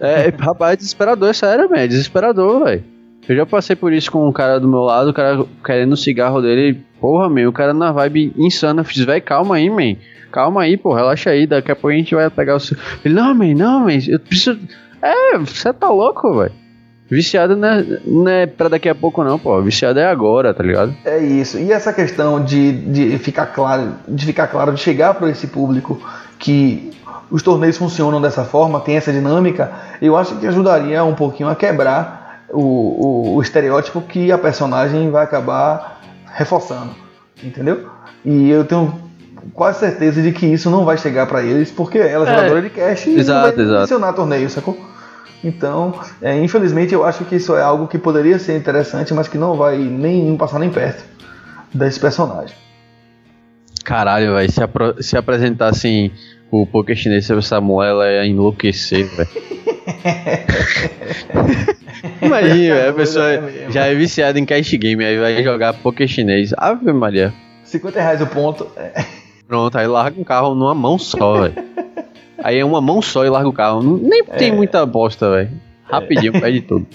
É, rapaz, é desesperador, é sério, man. É desesperador, velho. Eu já passei por isso com um cara do meu lado, o cara querendo o cigarro dele. Porra, meu, o cara na vibe insana. Fiz, velho, calma aí, man. Calma aí, pô, relaxa aí. Daqui a pouco a gente vai pegar o seu. Ele, não, man, não, man, eu preciso. É, você tá louco, velho. Viciado não é, não é pra daqui a pouco, não, pô. Viciado é agora, tá ligado? É isso. E essa questão de, de ficar claro, de ficar claro, de chegar para esse público que os torneios funcionam dessa forma, tem essa dinâmica, eu acho que ajudaria um pouquinho a quebrar o, o, o estereótipo que a personagem vai acabar reforçando, entendeu? E eu tenho quase certeza de que isso não vai chegar para eles, porque ela é, é jogadora de cash e exato, não vai mencionar torneio, sacou? Então, é, infelizmente, eu acho que isso é algo que poderia ser interessante, mas que não vai nem passar nem perto desse personagem. Caralho, velho, se, se apresentassem o Poker chinês sobre Samuel, ela ia enlouquecer, velho. Imagina, a pessoa é já é viciada em cash game, aí vai jogar poker chinês. Ave Maria. 50 reais o ponto. Pronto, aí larga um carro numa mão só, velho. Aí é uma mão só e larga o carro. Nem é. tem muita bosta, velho. Rapidinho, é. pede tudo.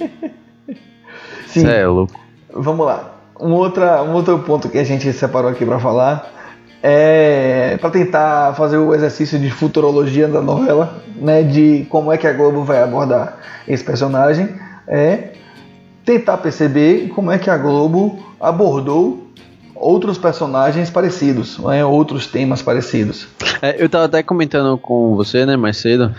Sim. é louco. Vamos lá. Um, outra, um outro ponto que a gente separou aqui para falar é para tentar fazer o exercício de futurologia da novela, né, de como é que a Globo vai abordar esse personagem é tentar perceber como é que a Globo abordou outros personagens parecidos, né, outros temas parecidos. É, eu estava até comentando com você, né, mais cedo.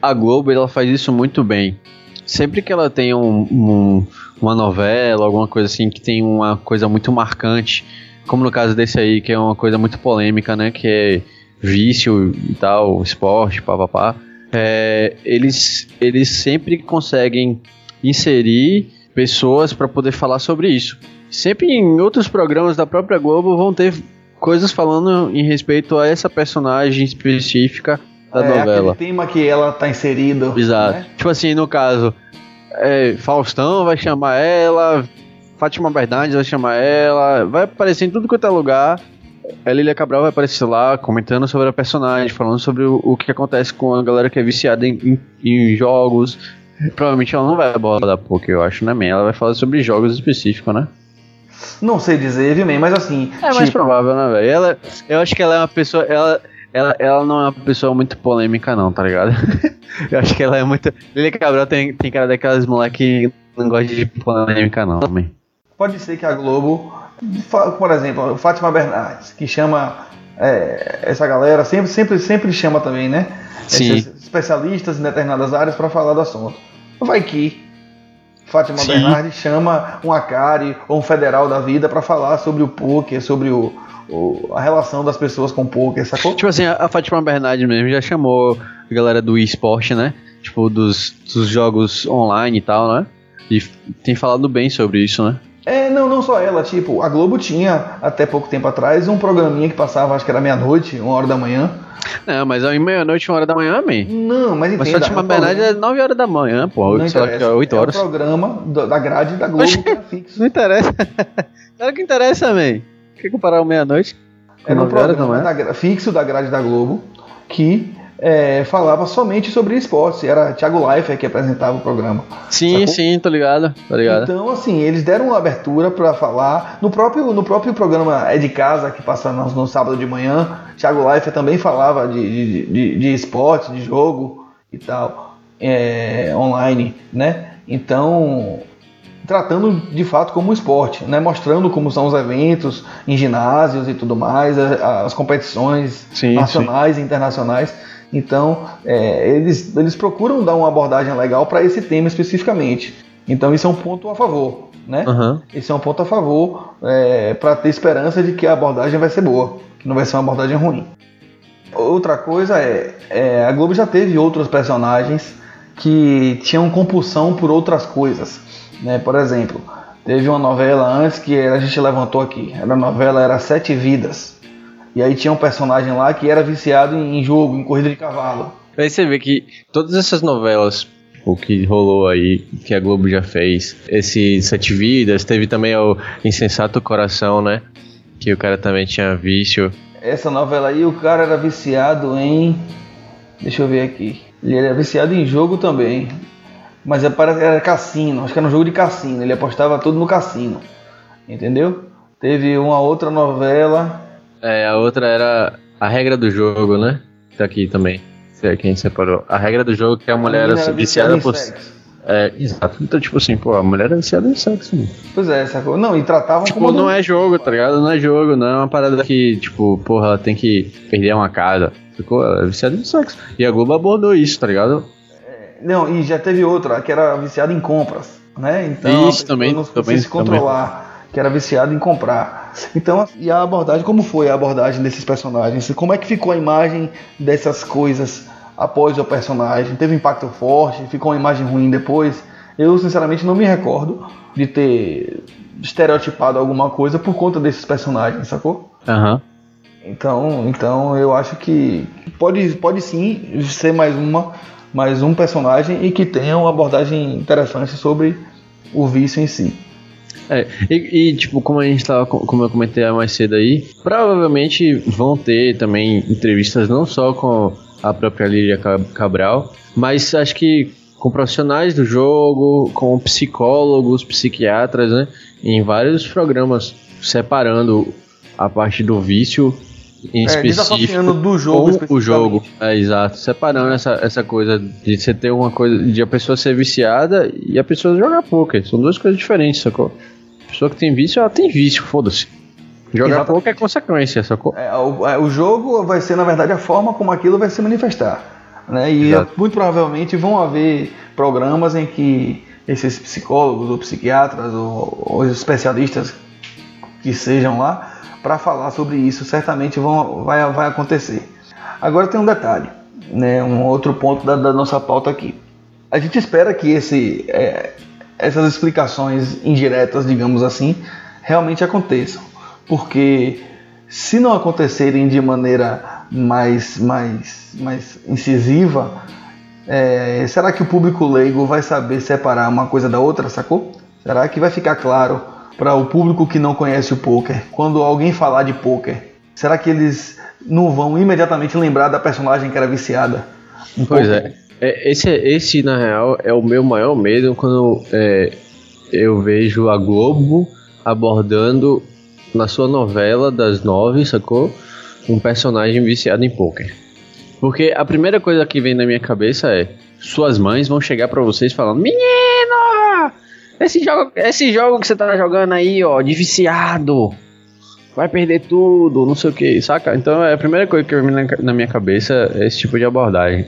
A Globo ela faz isso muito bem. Sempre que ela tem um, um, uma novela, alguma coisa assim que tem uma coisa muito marcante, como no caso desse aí que é uma coisa muito polêmica, né, que é vício e tal, esporte, papapá. É, eles, eles sempre conseguem inserir pessoas para poder falar sobre isso. Sempre em outros programas da própria Globo vão ter coisas falando em respeito a essa personagem específica da é, novela. Aquele tema que ela tá inserida. Exato. Né? Tipo assim, no caso, é, Faustão vai chamar ela, Fátima Bernardes vai chamar ela, vai aparecer em tudo quanto é lugar. A Lilia Cabral vai aparecer lá comentando sobre a personagem, falando sobre o, o que acontece com a galera que é viciada em, em, em jogos, Provavelmente ela não vai abordar poker, eu acho, né, man? Ela vai falar sobre jogos específicos, né? Não sei dizer, viu, man? Mas assim. É tipo... mais provável, né, velho? Ela, eu acho que ela é uma pessoa. Ela, ela, ela não é uma pessoa muito polêmica, não, tá ligado? eu acho que ela é muito. Lilia Cabral tem, tem cara daquelas moleque que não gosta de polêmica, não, man. Pode ser que a Globo, por exemplo, Fátima Bernardes, que chama é, essa galera, sempre, sempre, sempre chama também, né? Sim. Esses especialistas em determinadas áreas para falar do assunto. Vai que Fátima Sim. Bernardes chama um Acari ou um federal da vida para falar sobre o poker, sobre o, o, a relação das pessoas com o poker, sacou? Tipo assim, a Fátima Bernardes mesmo já chamou a galera do esporte, né? Tipo, dos, dos jogos online e tal, né? E tem falado bem sobre isso, né? É, não, não só ela, tipo, a Globo tinha até pouco tempo atrás um programinha que passava, acho que era meia-noite, uma hora da manhã, não, mas é meia-noite, uma hora da manhã, amém. Não, mas entenda. Mas Fátima Bernardes é 9 horas da manhã, pô. Não sei lá, 8 horas. É o programa da grade da Globo que era fixo. Não interessa. Claro que interessa, amém. Quer comparar o meia-noite? Era um programa da, fixo da grade da Globo que é, falava somente sobre esportes. Era Thiago Leifert que apresentava o programa. Sim, sacou? sim, tô ligado, tô ligado. Então, assim, eles deram uma abertura para falar. No próprio, no próprio programa É de Casa, que passa no, no sábado de manhã, Thiago Leifert também falava de, de, de, de esporte, de jogo e tal, é, online, né? Então, tratando de fato como um esporte, né? mostrando como são os eventos em ginásios e tudo mais, as competições sim, nacionais sim. e internacionais. Então, é, eles, eles procuram dar uma abordagem legal para esse tema especificamente. Então, isso é um ponto a favor. Né? Uhum. Esse é um ponto a favor é, para ter esperança de que a abordagem vai ser boa, que não vai ser uma abordagem ruim. Outra coisa é, é a Globo já teve outros personagens que tinham compulsão por outras coisas. Né? Por exemplo, teve uma novela antes que a gente levantou aqui. A novela era Sete Vidas. E aí tinha um personagem lá que era viciado em jogo, em corrida de cavalo. Aí você vê que todas essas novelas, o que rolou aí, que a Globo já fez, esse Sete Vidas, teve também o Insensato Coração, né? Que o cara também tinha vício. Essa novela aí, o cara era viciado em. Deixa eu ver aqui. Ele era viciado em jogo também. Mas é era cassino, acho que era um jogo de cassino. Ele apostava tudo no cassino. Entendeu? Teve uma outra novela. É, a outra era A Regra do Jogo, né? Tá aqui também. É quem separou. A regra do jogo é que a, a mulher era, era viciada, por. Sexo. É, exato. Então, tipo assim, pô, a mulher era viciada em sexo, mano. Pois é, sacou? Não, e tratavam tipo, como. não é jogo, tá ligado? Não é jogo, não é uma parada que, tipo, porra, ela tem que perder uma casa. Ficou é viciada em sexo. E a Globo abordou isso, tá ligado? Não, e já teve outra, que era viciada em compras, né? Então, Isso também, não também, se controlar, também. que era viciada em comprar. Então, e a abordagem, como foi a abordagem desses personagens? Como é que ficou a imagem dessas coisas após o personagem? Teve impacto forte? Ficou uma imagem ruim depois? Eu, sinceramente, não me recordo de ter estereotipado alguma coisa por conta desses personagens, sacou? Aham. Uhum. Então, então eu acho que pode, pode sim ser mais uma mais um personagem e que tenha uma abordagem interessante sobre o vício em si. É, e, e, tipo, como a gente tava, como eu comentei mais cedo aí, provavelmente vão ter também entrevistas não só com a própria Lília Cabral, mas acho que com profissionais do jogo, com psicólogos, psiquiatras, né, em vários programas separando a parte do vício em é, específico do jogo com o jogo. É, exato. Separando essa, essa coisa de você ter uma coisa de a pessoa ser viciada e a pessoa jogar poker. São duas coisas diferentes, sacou? A pessoa que tem vício, ela tem vício, foda-se. Jogar poker é consequência, sacou? É, o, é, o jogo vai ser, na verdade, a forma como aquilo vai se manifestar. Né? E muito provavelmente vão haver programas em que esses psicólogos ou psiquiatras ou, ou especialistas que sejam lá para falar sobre isso, certamente vão, vai, vai acontecer. Agora tem um detalhe, né, um outro ponto da, da nossa pauta aqui. A gente espera que esse, é, essas explicações indiretas, digamos assim, realmente aconteçam, porque se não acontecerem de maneira mais, mais, mais incisiva, é, será que o público leigo vai saber separar uma coisa da outra, sacou? Será que vai ficar claro para o público que não conhece o poker, quando alguém falar de poker, será que eles não vão imediatamente lembrar da personagem que era viciada? pois é. é. Esse, esse, na real, é o meu maior medo quando é, eu vejo a Globo abordando na sua novela das nove, sacou? Um personagem viciado em poker. Porque a primeira coisa que vem na minha cabeça é: suas mães vão chegar para vocês falando, menino! Esse jogo, esse jogo que você tá jogando aí, ó, de viciado. Vai perder tudo, não sei o que, saca? Então é a primeira coisa que vem na, minha cabeça é esse tipo de abordagem.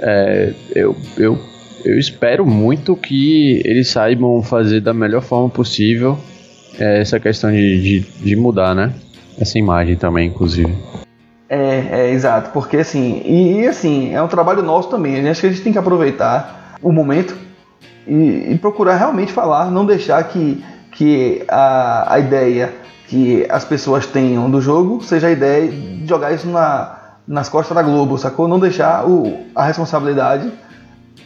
É, eu, eu, eu espero muito que eles saibam fazer da melhor forma possível é, essa questão de, de, de mudar, né? Essa imagem também, inclusive. É, é, exato, porque assim, e, assim, é um trabalho nosso também. Acho que a gente tem que aproveitar o momento e, e procurar realmente falar, não deixar que, que a, a ideia que as pessoas tenham do jogo seja a ideia de jogar isso na, nas costas da Globo, sacou? Não deixar o, a responsabilidade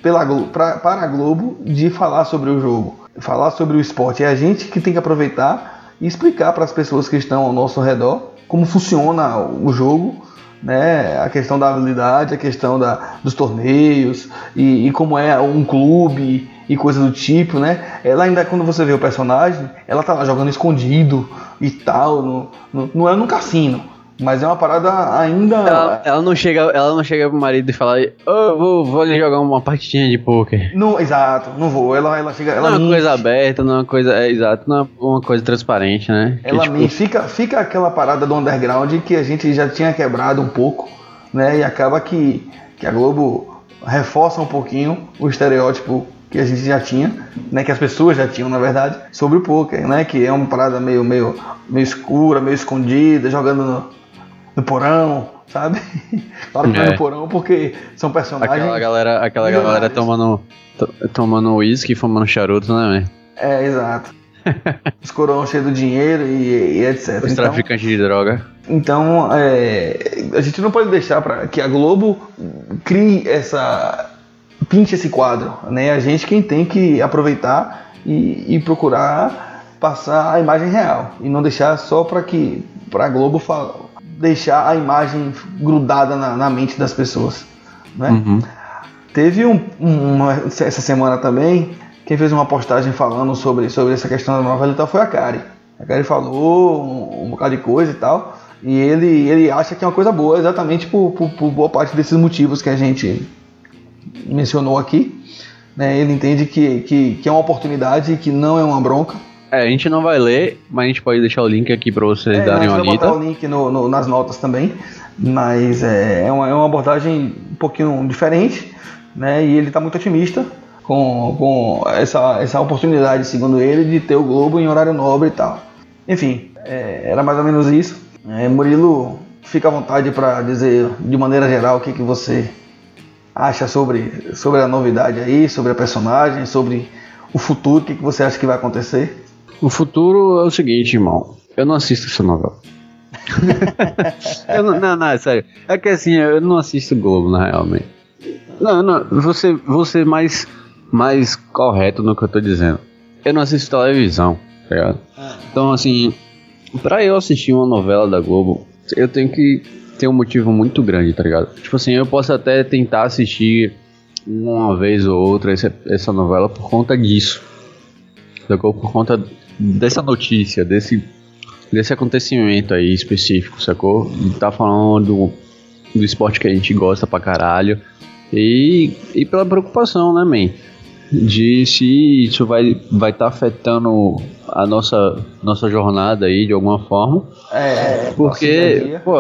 pela, pra, para a Globo de falar sobre o jogo, falar sobre o esporte. É a gente que tem que aproveitar e explicar para as pessoas que estão ao nosso redor como funciona o jogo né? A questão da habilidade, a questão da, dos torneios e, e como é um clube e coisa do tipo, né? Ela ainda, quando você vê o personagem, ela tá lá jogando escondido e tal, no, no, não é no cassino. Mas é uma parada ainda. Ela, ela, não chega, ela não chega pro marido e fala, oh, vou, vou ali jogar uma partidinha de poker. Não, exato, não vou. Ela, ela chega. Ela não é uma coisa aberta, não é uma coisa. É, exato, não é uma coisa transparente, né? Ela que, tipo... fica, fica aquela parada do underground que a gente já tinha quebrado um pouco, né? E acaba que, que a Globo reforça um pouquinho o estereótipo que a gente já tinha, né, que as pessoas já tinham, na verdade, sobre o poker, né, que é uma parada meio, meio, meio escura, meio escondida, jogando no, no porão, sabe? Claro que é. no porão porque são personagens. Aquela galera, aquela galera tomando, tomando uísque e fumando charuto, né, É, exato. Os coroão cheios de dinheiro e, e etc. Os então, traficantes de droga. Então, é, a gente não pode deixar para que a Globo crie essa. Pinte esse quadro. Né? A gente quem tem que aproveitar e, e procurar passar a imagem real. E não deixar só para que para a Globo fala, deixar a imagem grudada na, na mente das pessoas. Né? Uhum. Teve um, uma, essa semana também, quem fez uma postagem falando sobre, sobre essa questão da novela então foi a Kari. A Kari falou um, um bocado de coisa e tal, e ele, ele acha que é uma coisa boa, exatamente por, por, por boa parte desses motivos que a gente mencionou aqui. Né? Ele entende que, que, que é uma oportunidade, que não é uma bronca, é, a gente não vai ler, mas a gente pode deixar o link aqui para vocês é, darem uma lida. botar o link no, no, nas notas também, mas é, é, uma, é uma abordagem um pouquinho diferente, né? E ele está muito otimista com, com essa, essa oportunidade, segundo ele, de ter o Globo em horário nobre e tal. Enfim, é, era mais ou menos isso. É, Murilo, fica à vontade para dizer de maneira geral o que, que você acha sobre, sobre a novidade aí, sobre a personagem, sobre o futuro, o que, que você acha que vai acontecer. O futuro é o seguinte, irmão. Eu não assisto essa novela. não, não, não, é sério. É que assim, eu não assisto Globo, na real, man. Não, não, você, você mais, mais correto no que eu tô dizendo. Eu não assisto televisão, tá ligado? Então, assim, pra eu assistir uma novela da Globo, eu tenho que ter um motivo muito grande, tá ligado? Tipo assim, eu posso até tentar assistir uma vez ou outra essa, essa novela por conta disso. Sacou? Por conta dessa notícia, desse, desse acontecimento aí específico, sacou? Tá falando do, do esporte que a gente gosta pra caralho. E, e pela preocupação, né, man? De se isso vai estar vai tá afetando a nossa, nossa jornada aí de alguma forma. É, porque, pô,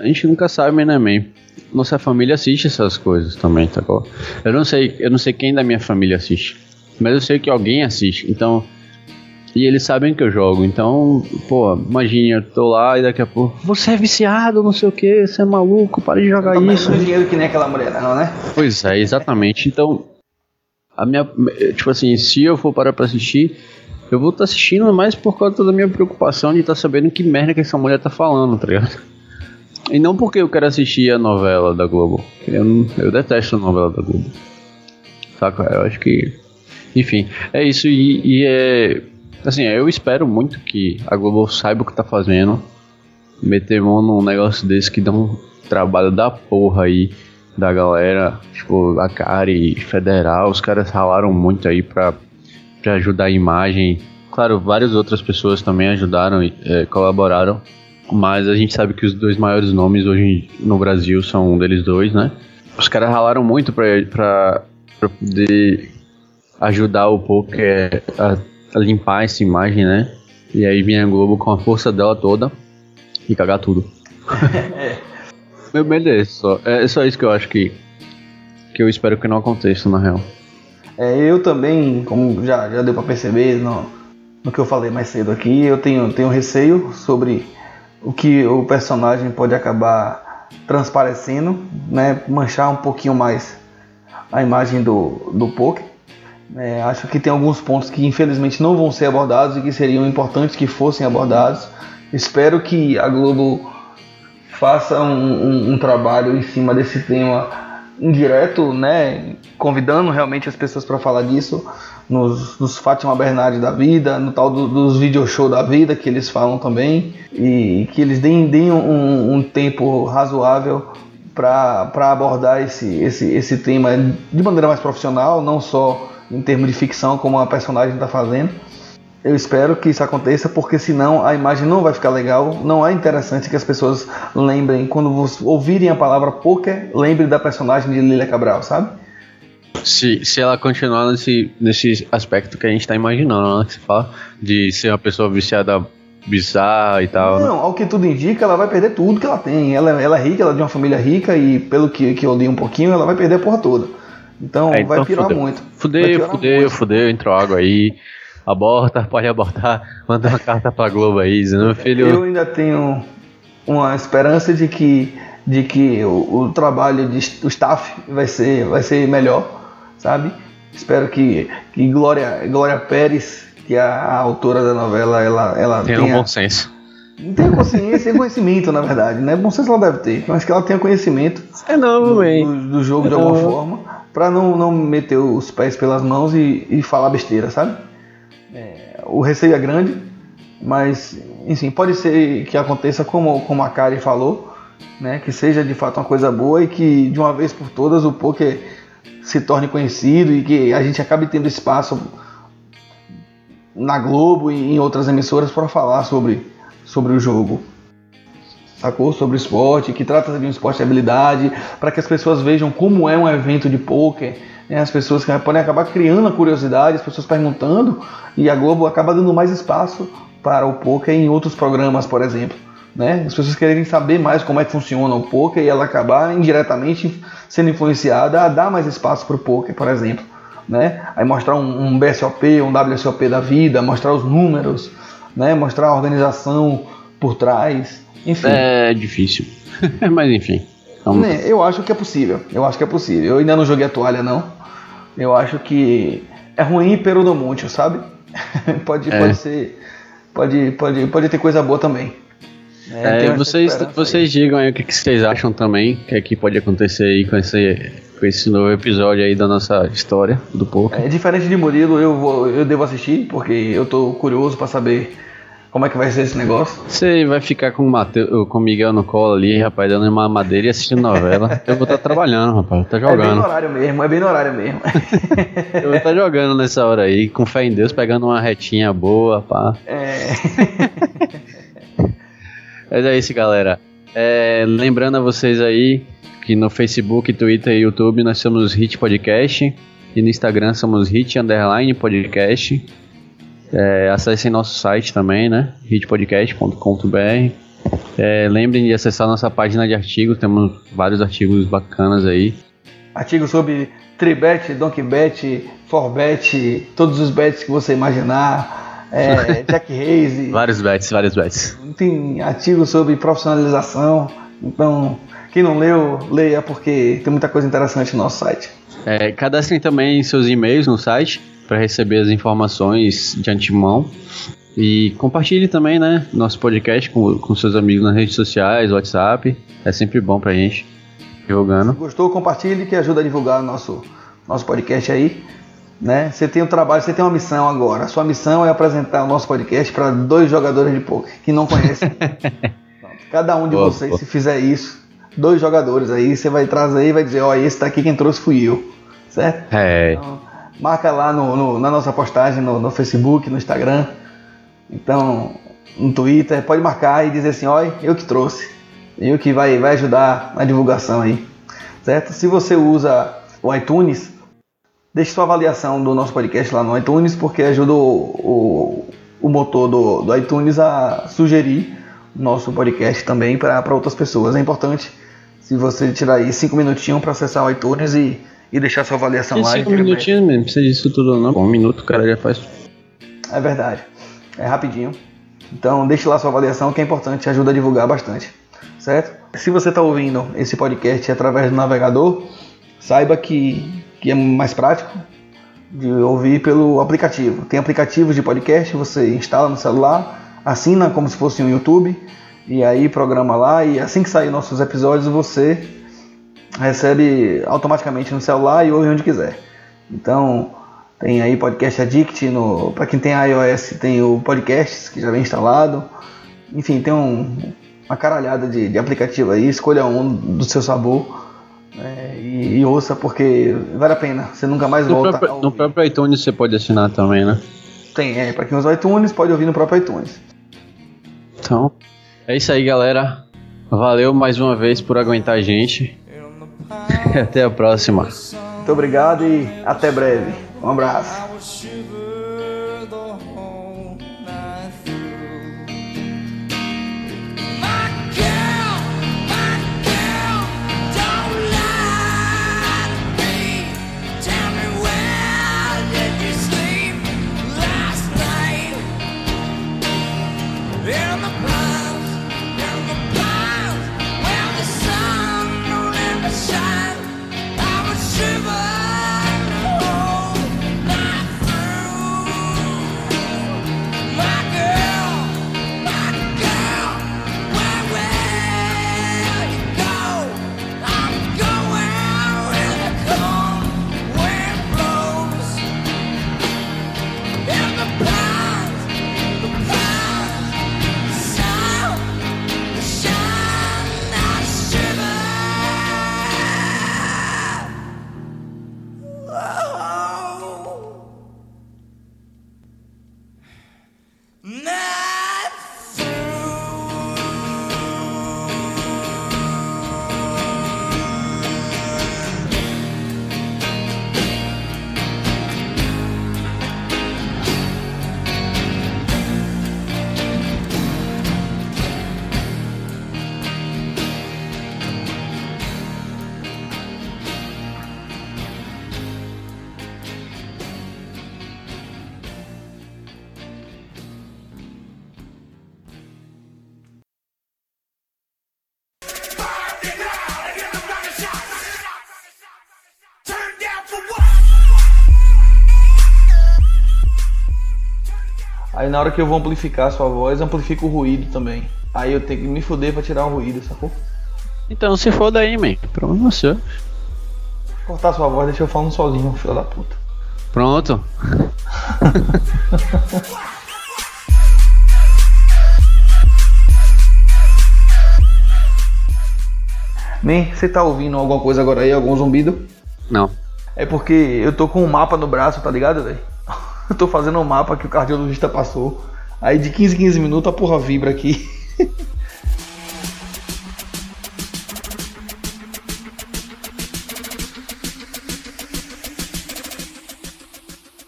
a gente nunca sabe, né, man? Nossa família assiste essas coisas também, tá bom? Eu não sei, eu não sei quem da minha família assiste, mas eu sei que alguém assiste. Então, e eles sabem que eu jogo, então, pô, imagina, eu tô lá e daqui a pouco, você é viciado, não sei o que, você é maluco, para de jogar tá isso. dinheiro que nem aquela mulher, não, né? Pois é, exatamente. Então, a minha, tipo assim, se eu for parar pra assistir, eu vou estar tá assistindo mais por causa da minha preocupação de estar tá sabendo que merda que essa mulher tá falando, tá ligado? E não porque eu quero assistir a novela da Globo. Eu, eu detesto a novela da Globo. Saca? Eu acho que. Enfim, é isso e, e é Assim, eu espero muito que a Globo saiba o que tá fazendo. Meter mão num negócio desse que dá um trabalho da porra aí da galera. Tipo, a Cari Federal, os caras ralaram muito aí pra, pra ajudar a imagem. Claro, várias outras pessoas também ajudaram e é, colaboraram. Mas a gente sabe que os dois maiores nomes hoje no Brasil são um deles dois, né? Os caras ralaram muito pra, pra, pra poder ajudar o poker a limpar essa imagem, né? E aí vinha a Globo com a força dela toda e cagar tudo. é. Meu medo é só. É só isso que eu acho que. Que eu espero que não aconteça, na real. É, eu também, como já, já deu pra perceber no, no que eu falei mais cedo aqui, eu tenho, tenho receio sobre o que o personagem pode acabar transparecendo, né? Manchar um pouquinho mais a imagem do, do poker. É, acho que tem alguns pontos que infelizmente não vão ser abordados e que seriam importantes que fossem abordados. Espero que a Globo faça um, um, um trabalho em cima desse tema indireto, né, convidando realmente as pessoas para falar disso, nos, nos Fátima Bernardes da vida, no tal do, dos video show da vida que eles falam também, e que eles deem, deem um, um tempo razoável para abordar esse, esse, esse tema de maneira mais profissional, não só em termos de ficção, como a personagem está fazendo. Eu espero que isso aconteça, porque senão a imagem não vai ficar legal, não é interessante que as pessoas lembrem, quando ouvirem a palavra poker, lembrem da personagem de Lilia Cabral, sabe? Se, se ela continuar nesse, nesse aspecto que a gente está imaginando, né? Que você fala, de ser uma pessoa viciada bizarra e tal. Né? Não, ao que tudo indica, ela vai perder tudo que ela tem. Ela, ela é rica, ela é de uma família rica e pelo que, que eu li um pouquinho, ela vai perder a porra toda. Então, é, então vai pirar fudeu. muito. Fudeu, fudeu, muito. fudeu, entrou água aí aborta, pode abortar, manda uma carta pra Globo aí, meu filho. Eu ainda tenho uma esperança de que, de que o, o trabalho do staff vai ser, vai ser melhor, sabe? Espero que, que Glória, Glória Pérez, que é a, autora da novela, ela, ela tenha, tenha um bom senso. Tenha consciência e conhecimento, na verdade, né? Bom senso ela deve ter, mas que ela tenha conhecimento é novo, do, do, do, jogo é de alguma forma, para não, não meter os pés pelas mãos e, e falar besteira, sabe? O receio é grande, mas enfim, pode ser que aconteça como, como a Kari falou, né, que seja de fato uma coisa boa e que de uma vez por todas o poker se torne conhecido e que a gente acabe tendo espaço na Globo e em outras emissoras para falar sobre, sobre o jogo. Sacou? Sobre esporte, que trata de um esporte de habilidade, para que as pessoas vejam como é um evento de poker né? As pessoas podem acabar criando a curiosidade, as pessoas perguntando, e a Globo acaba dando mais espaço para o poker em outros programas, por exemplo. Né? As pessoas querem saber mais como é que funciona o poker e ela acabar indiretamente sendo influenciada a dar mais espaço para o poker, por exemplo. Né? Aí mostrar um, um BSOP, um WSOP da vida, mostrar os números, né? mostrar a organização por trás, enfim. É difícil, mas enfim. Vamos... Né, eu acho que é possível, eu acho que é possível. Eu ainda não joguei a toalha não, eu acho que é ruim muito, sabe? pode, é. pode ser. Pode, pode, pode ter coisa boa também. É, é vocês, vocês digam aí o que, que vocês acham também, o que, é que pode acontecer aí com esse, com esse novo episódio aí da nossa história do pouco. É, diferente de Murilo, eu, vou, eu devo assistir, porque eu tô curioso para saber como é que vai ser esse negócio? Você vai ficar com o, Mateu, com o Miguel no colo ali, rapaz, dando uma madeira e assistindo novela. Eu vou estar tá trabalhando, rapaz, tá jogando. É bem no horário mesmo, é bem no horário mesmo. eu vou estar tá jogando nessa hora aí, com fé em Deus, pegando uma retinha boa, pá. É. Mas é isso, galera. É, lembrando a vocês aí que no Facebook, Twitter e YouTube nós somos Hit Podcast. E no Instagram somos Hit Underline Podcast. É, acessem nosso site também, né? hitpodcast.com.br. É, lembrem de acessar nossa página de artigos, temos vários artigos bacanas aí. Artigos sobre Tribet, Donkeybet, Forbet, todos os bets que você imaginar, é, Jack vários bets, vários bets. Tem artigos sobre profissionalização, então quem não leu, leia porque tem muita coisa interessante no nosso site. É, cadastrem também seus e-mails no site para receber as informações de antemão. E compartilhe também, né, nosso podcast com, com seus amigos nas redes sociais, WhatsApp. É sempre bom pra gente divulgando. Gostou? Compartilhe que ajuda a divulgar nosso nosso podcast aí. Né? Você tem um trabalho, você tem uma missão agora. A sua missão é apresentar o nosso podcast para dois jogadores de poker que não conhecem. Cada um de boa, vocês, boa. se fizer isso, dois jogadores aí, você vai trazer e vai dizer, ó, oh, esse daqui quem trouxe fui eu. Certo? É. Então, marca lá no, no, na nossa postagem no, no, Facebook, no Instagram, então no Twitter, pode marcar e dizer assim, olha, eu que trouxe, eu que vai, vai ajudar na divulgação aí, certo? Se você usa o iTunes, deixe sua avaliação do nosso podcast lá no iTunes, porque ajuda o, o, o motor do, do iTunes a sugerir nosso podcast também para outras pessoas. É importante se você tirar aí cinco minutinhos para acessar o iTunes e e deixar sua avaliação Tem lá. Cinco minutinhos mesmo, precisa disso tudo não. Um minuto o cara já faz. É verdade. É rapidinho. Então deixe lá sua avaliação que é importante, ajuda a divulgar bastante. Certo? Se você está ouvindo esse podcast através do navegador, saiba que, que é mais prático de ouvir pelo aplicativo. Tem aplicativos de podcast, você instala no celular, assina como se fosse um YouTube, e aí programa lá, e assim que sair nossos episódios você recebe automaticamente no celular e ouve onde quiser. Então, Tem aí Podcast Addict, no, para quem tem iOS tem o Podcasts, que já vem instalado. Enfim, tem um, uma caralhada de, de aplicativo aí, escolha um do seu sabor. É, e, e, ouça porque vale a pena, você nunca mais no volta. Próprio, no próprio iTunes você pode assinar também, né? Tem, é, pra quem usa o iTunes, pode ouvir no próprio iTunes. Então, é isso aí, galera. Valeu mais uma vez por aguentar a gente. Até a próxima. Muito obrigado e até breve. Um abraço. Na hora que eu vou amplificar a sua voz, amplifica o ruído também. Aí eu tenho que me fuder pra tirar o ruído, sacou? Então se foda aí, man. Problema seu. Cortar sua voz, deixa eu falando sozinho, filho da puta. Pronto. Man, você tá ouvindo alguma coisa agora aí, algum zumbido? Não. É porque eu tô com um mapa no braço, tá ligado, velho? Eu tô fazendo um mapa que o cardiologista passou. Aí de 15 em 15 minutos a porra vibra aqui.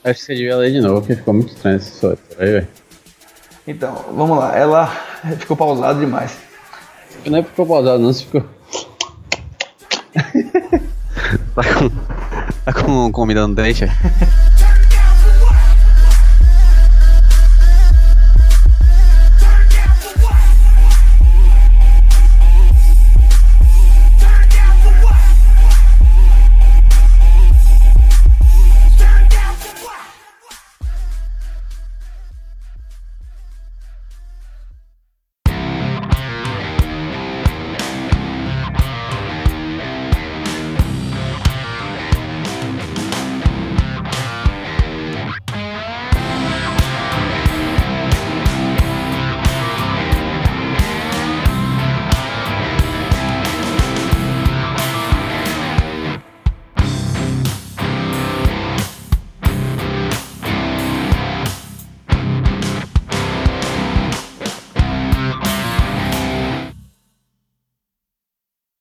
Acho que você devia ler de novo, porque ficou muito estranho essa história aí. Então, vamos lá. Ela ficou pausada demais. Não é porque ficou pausado, não, você ficou. tá com. Tá com comida no dente?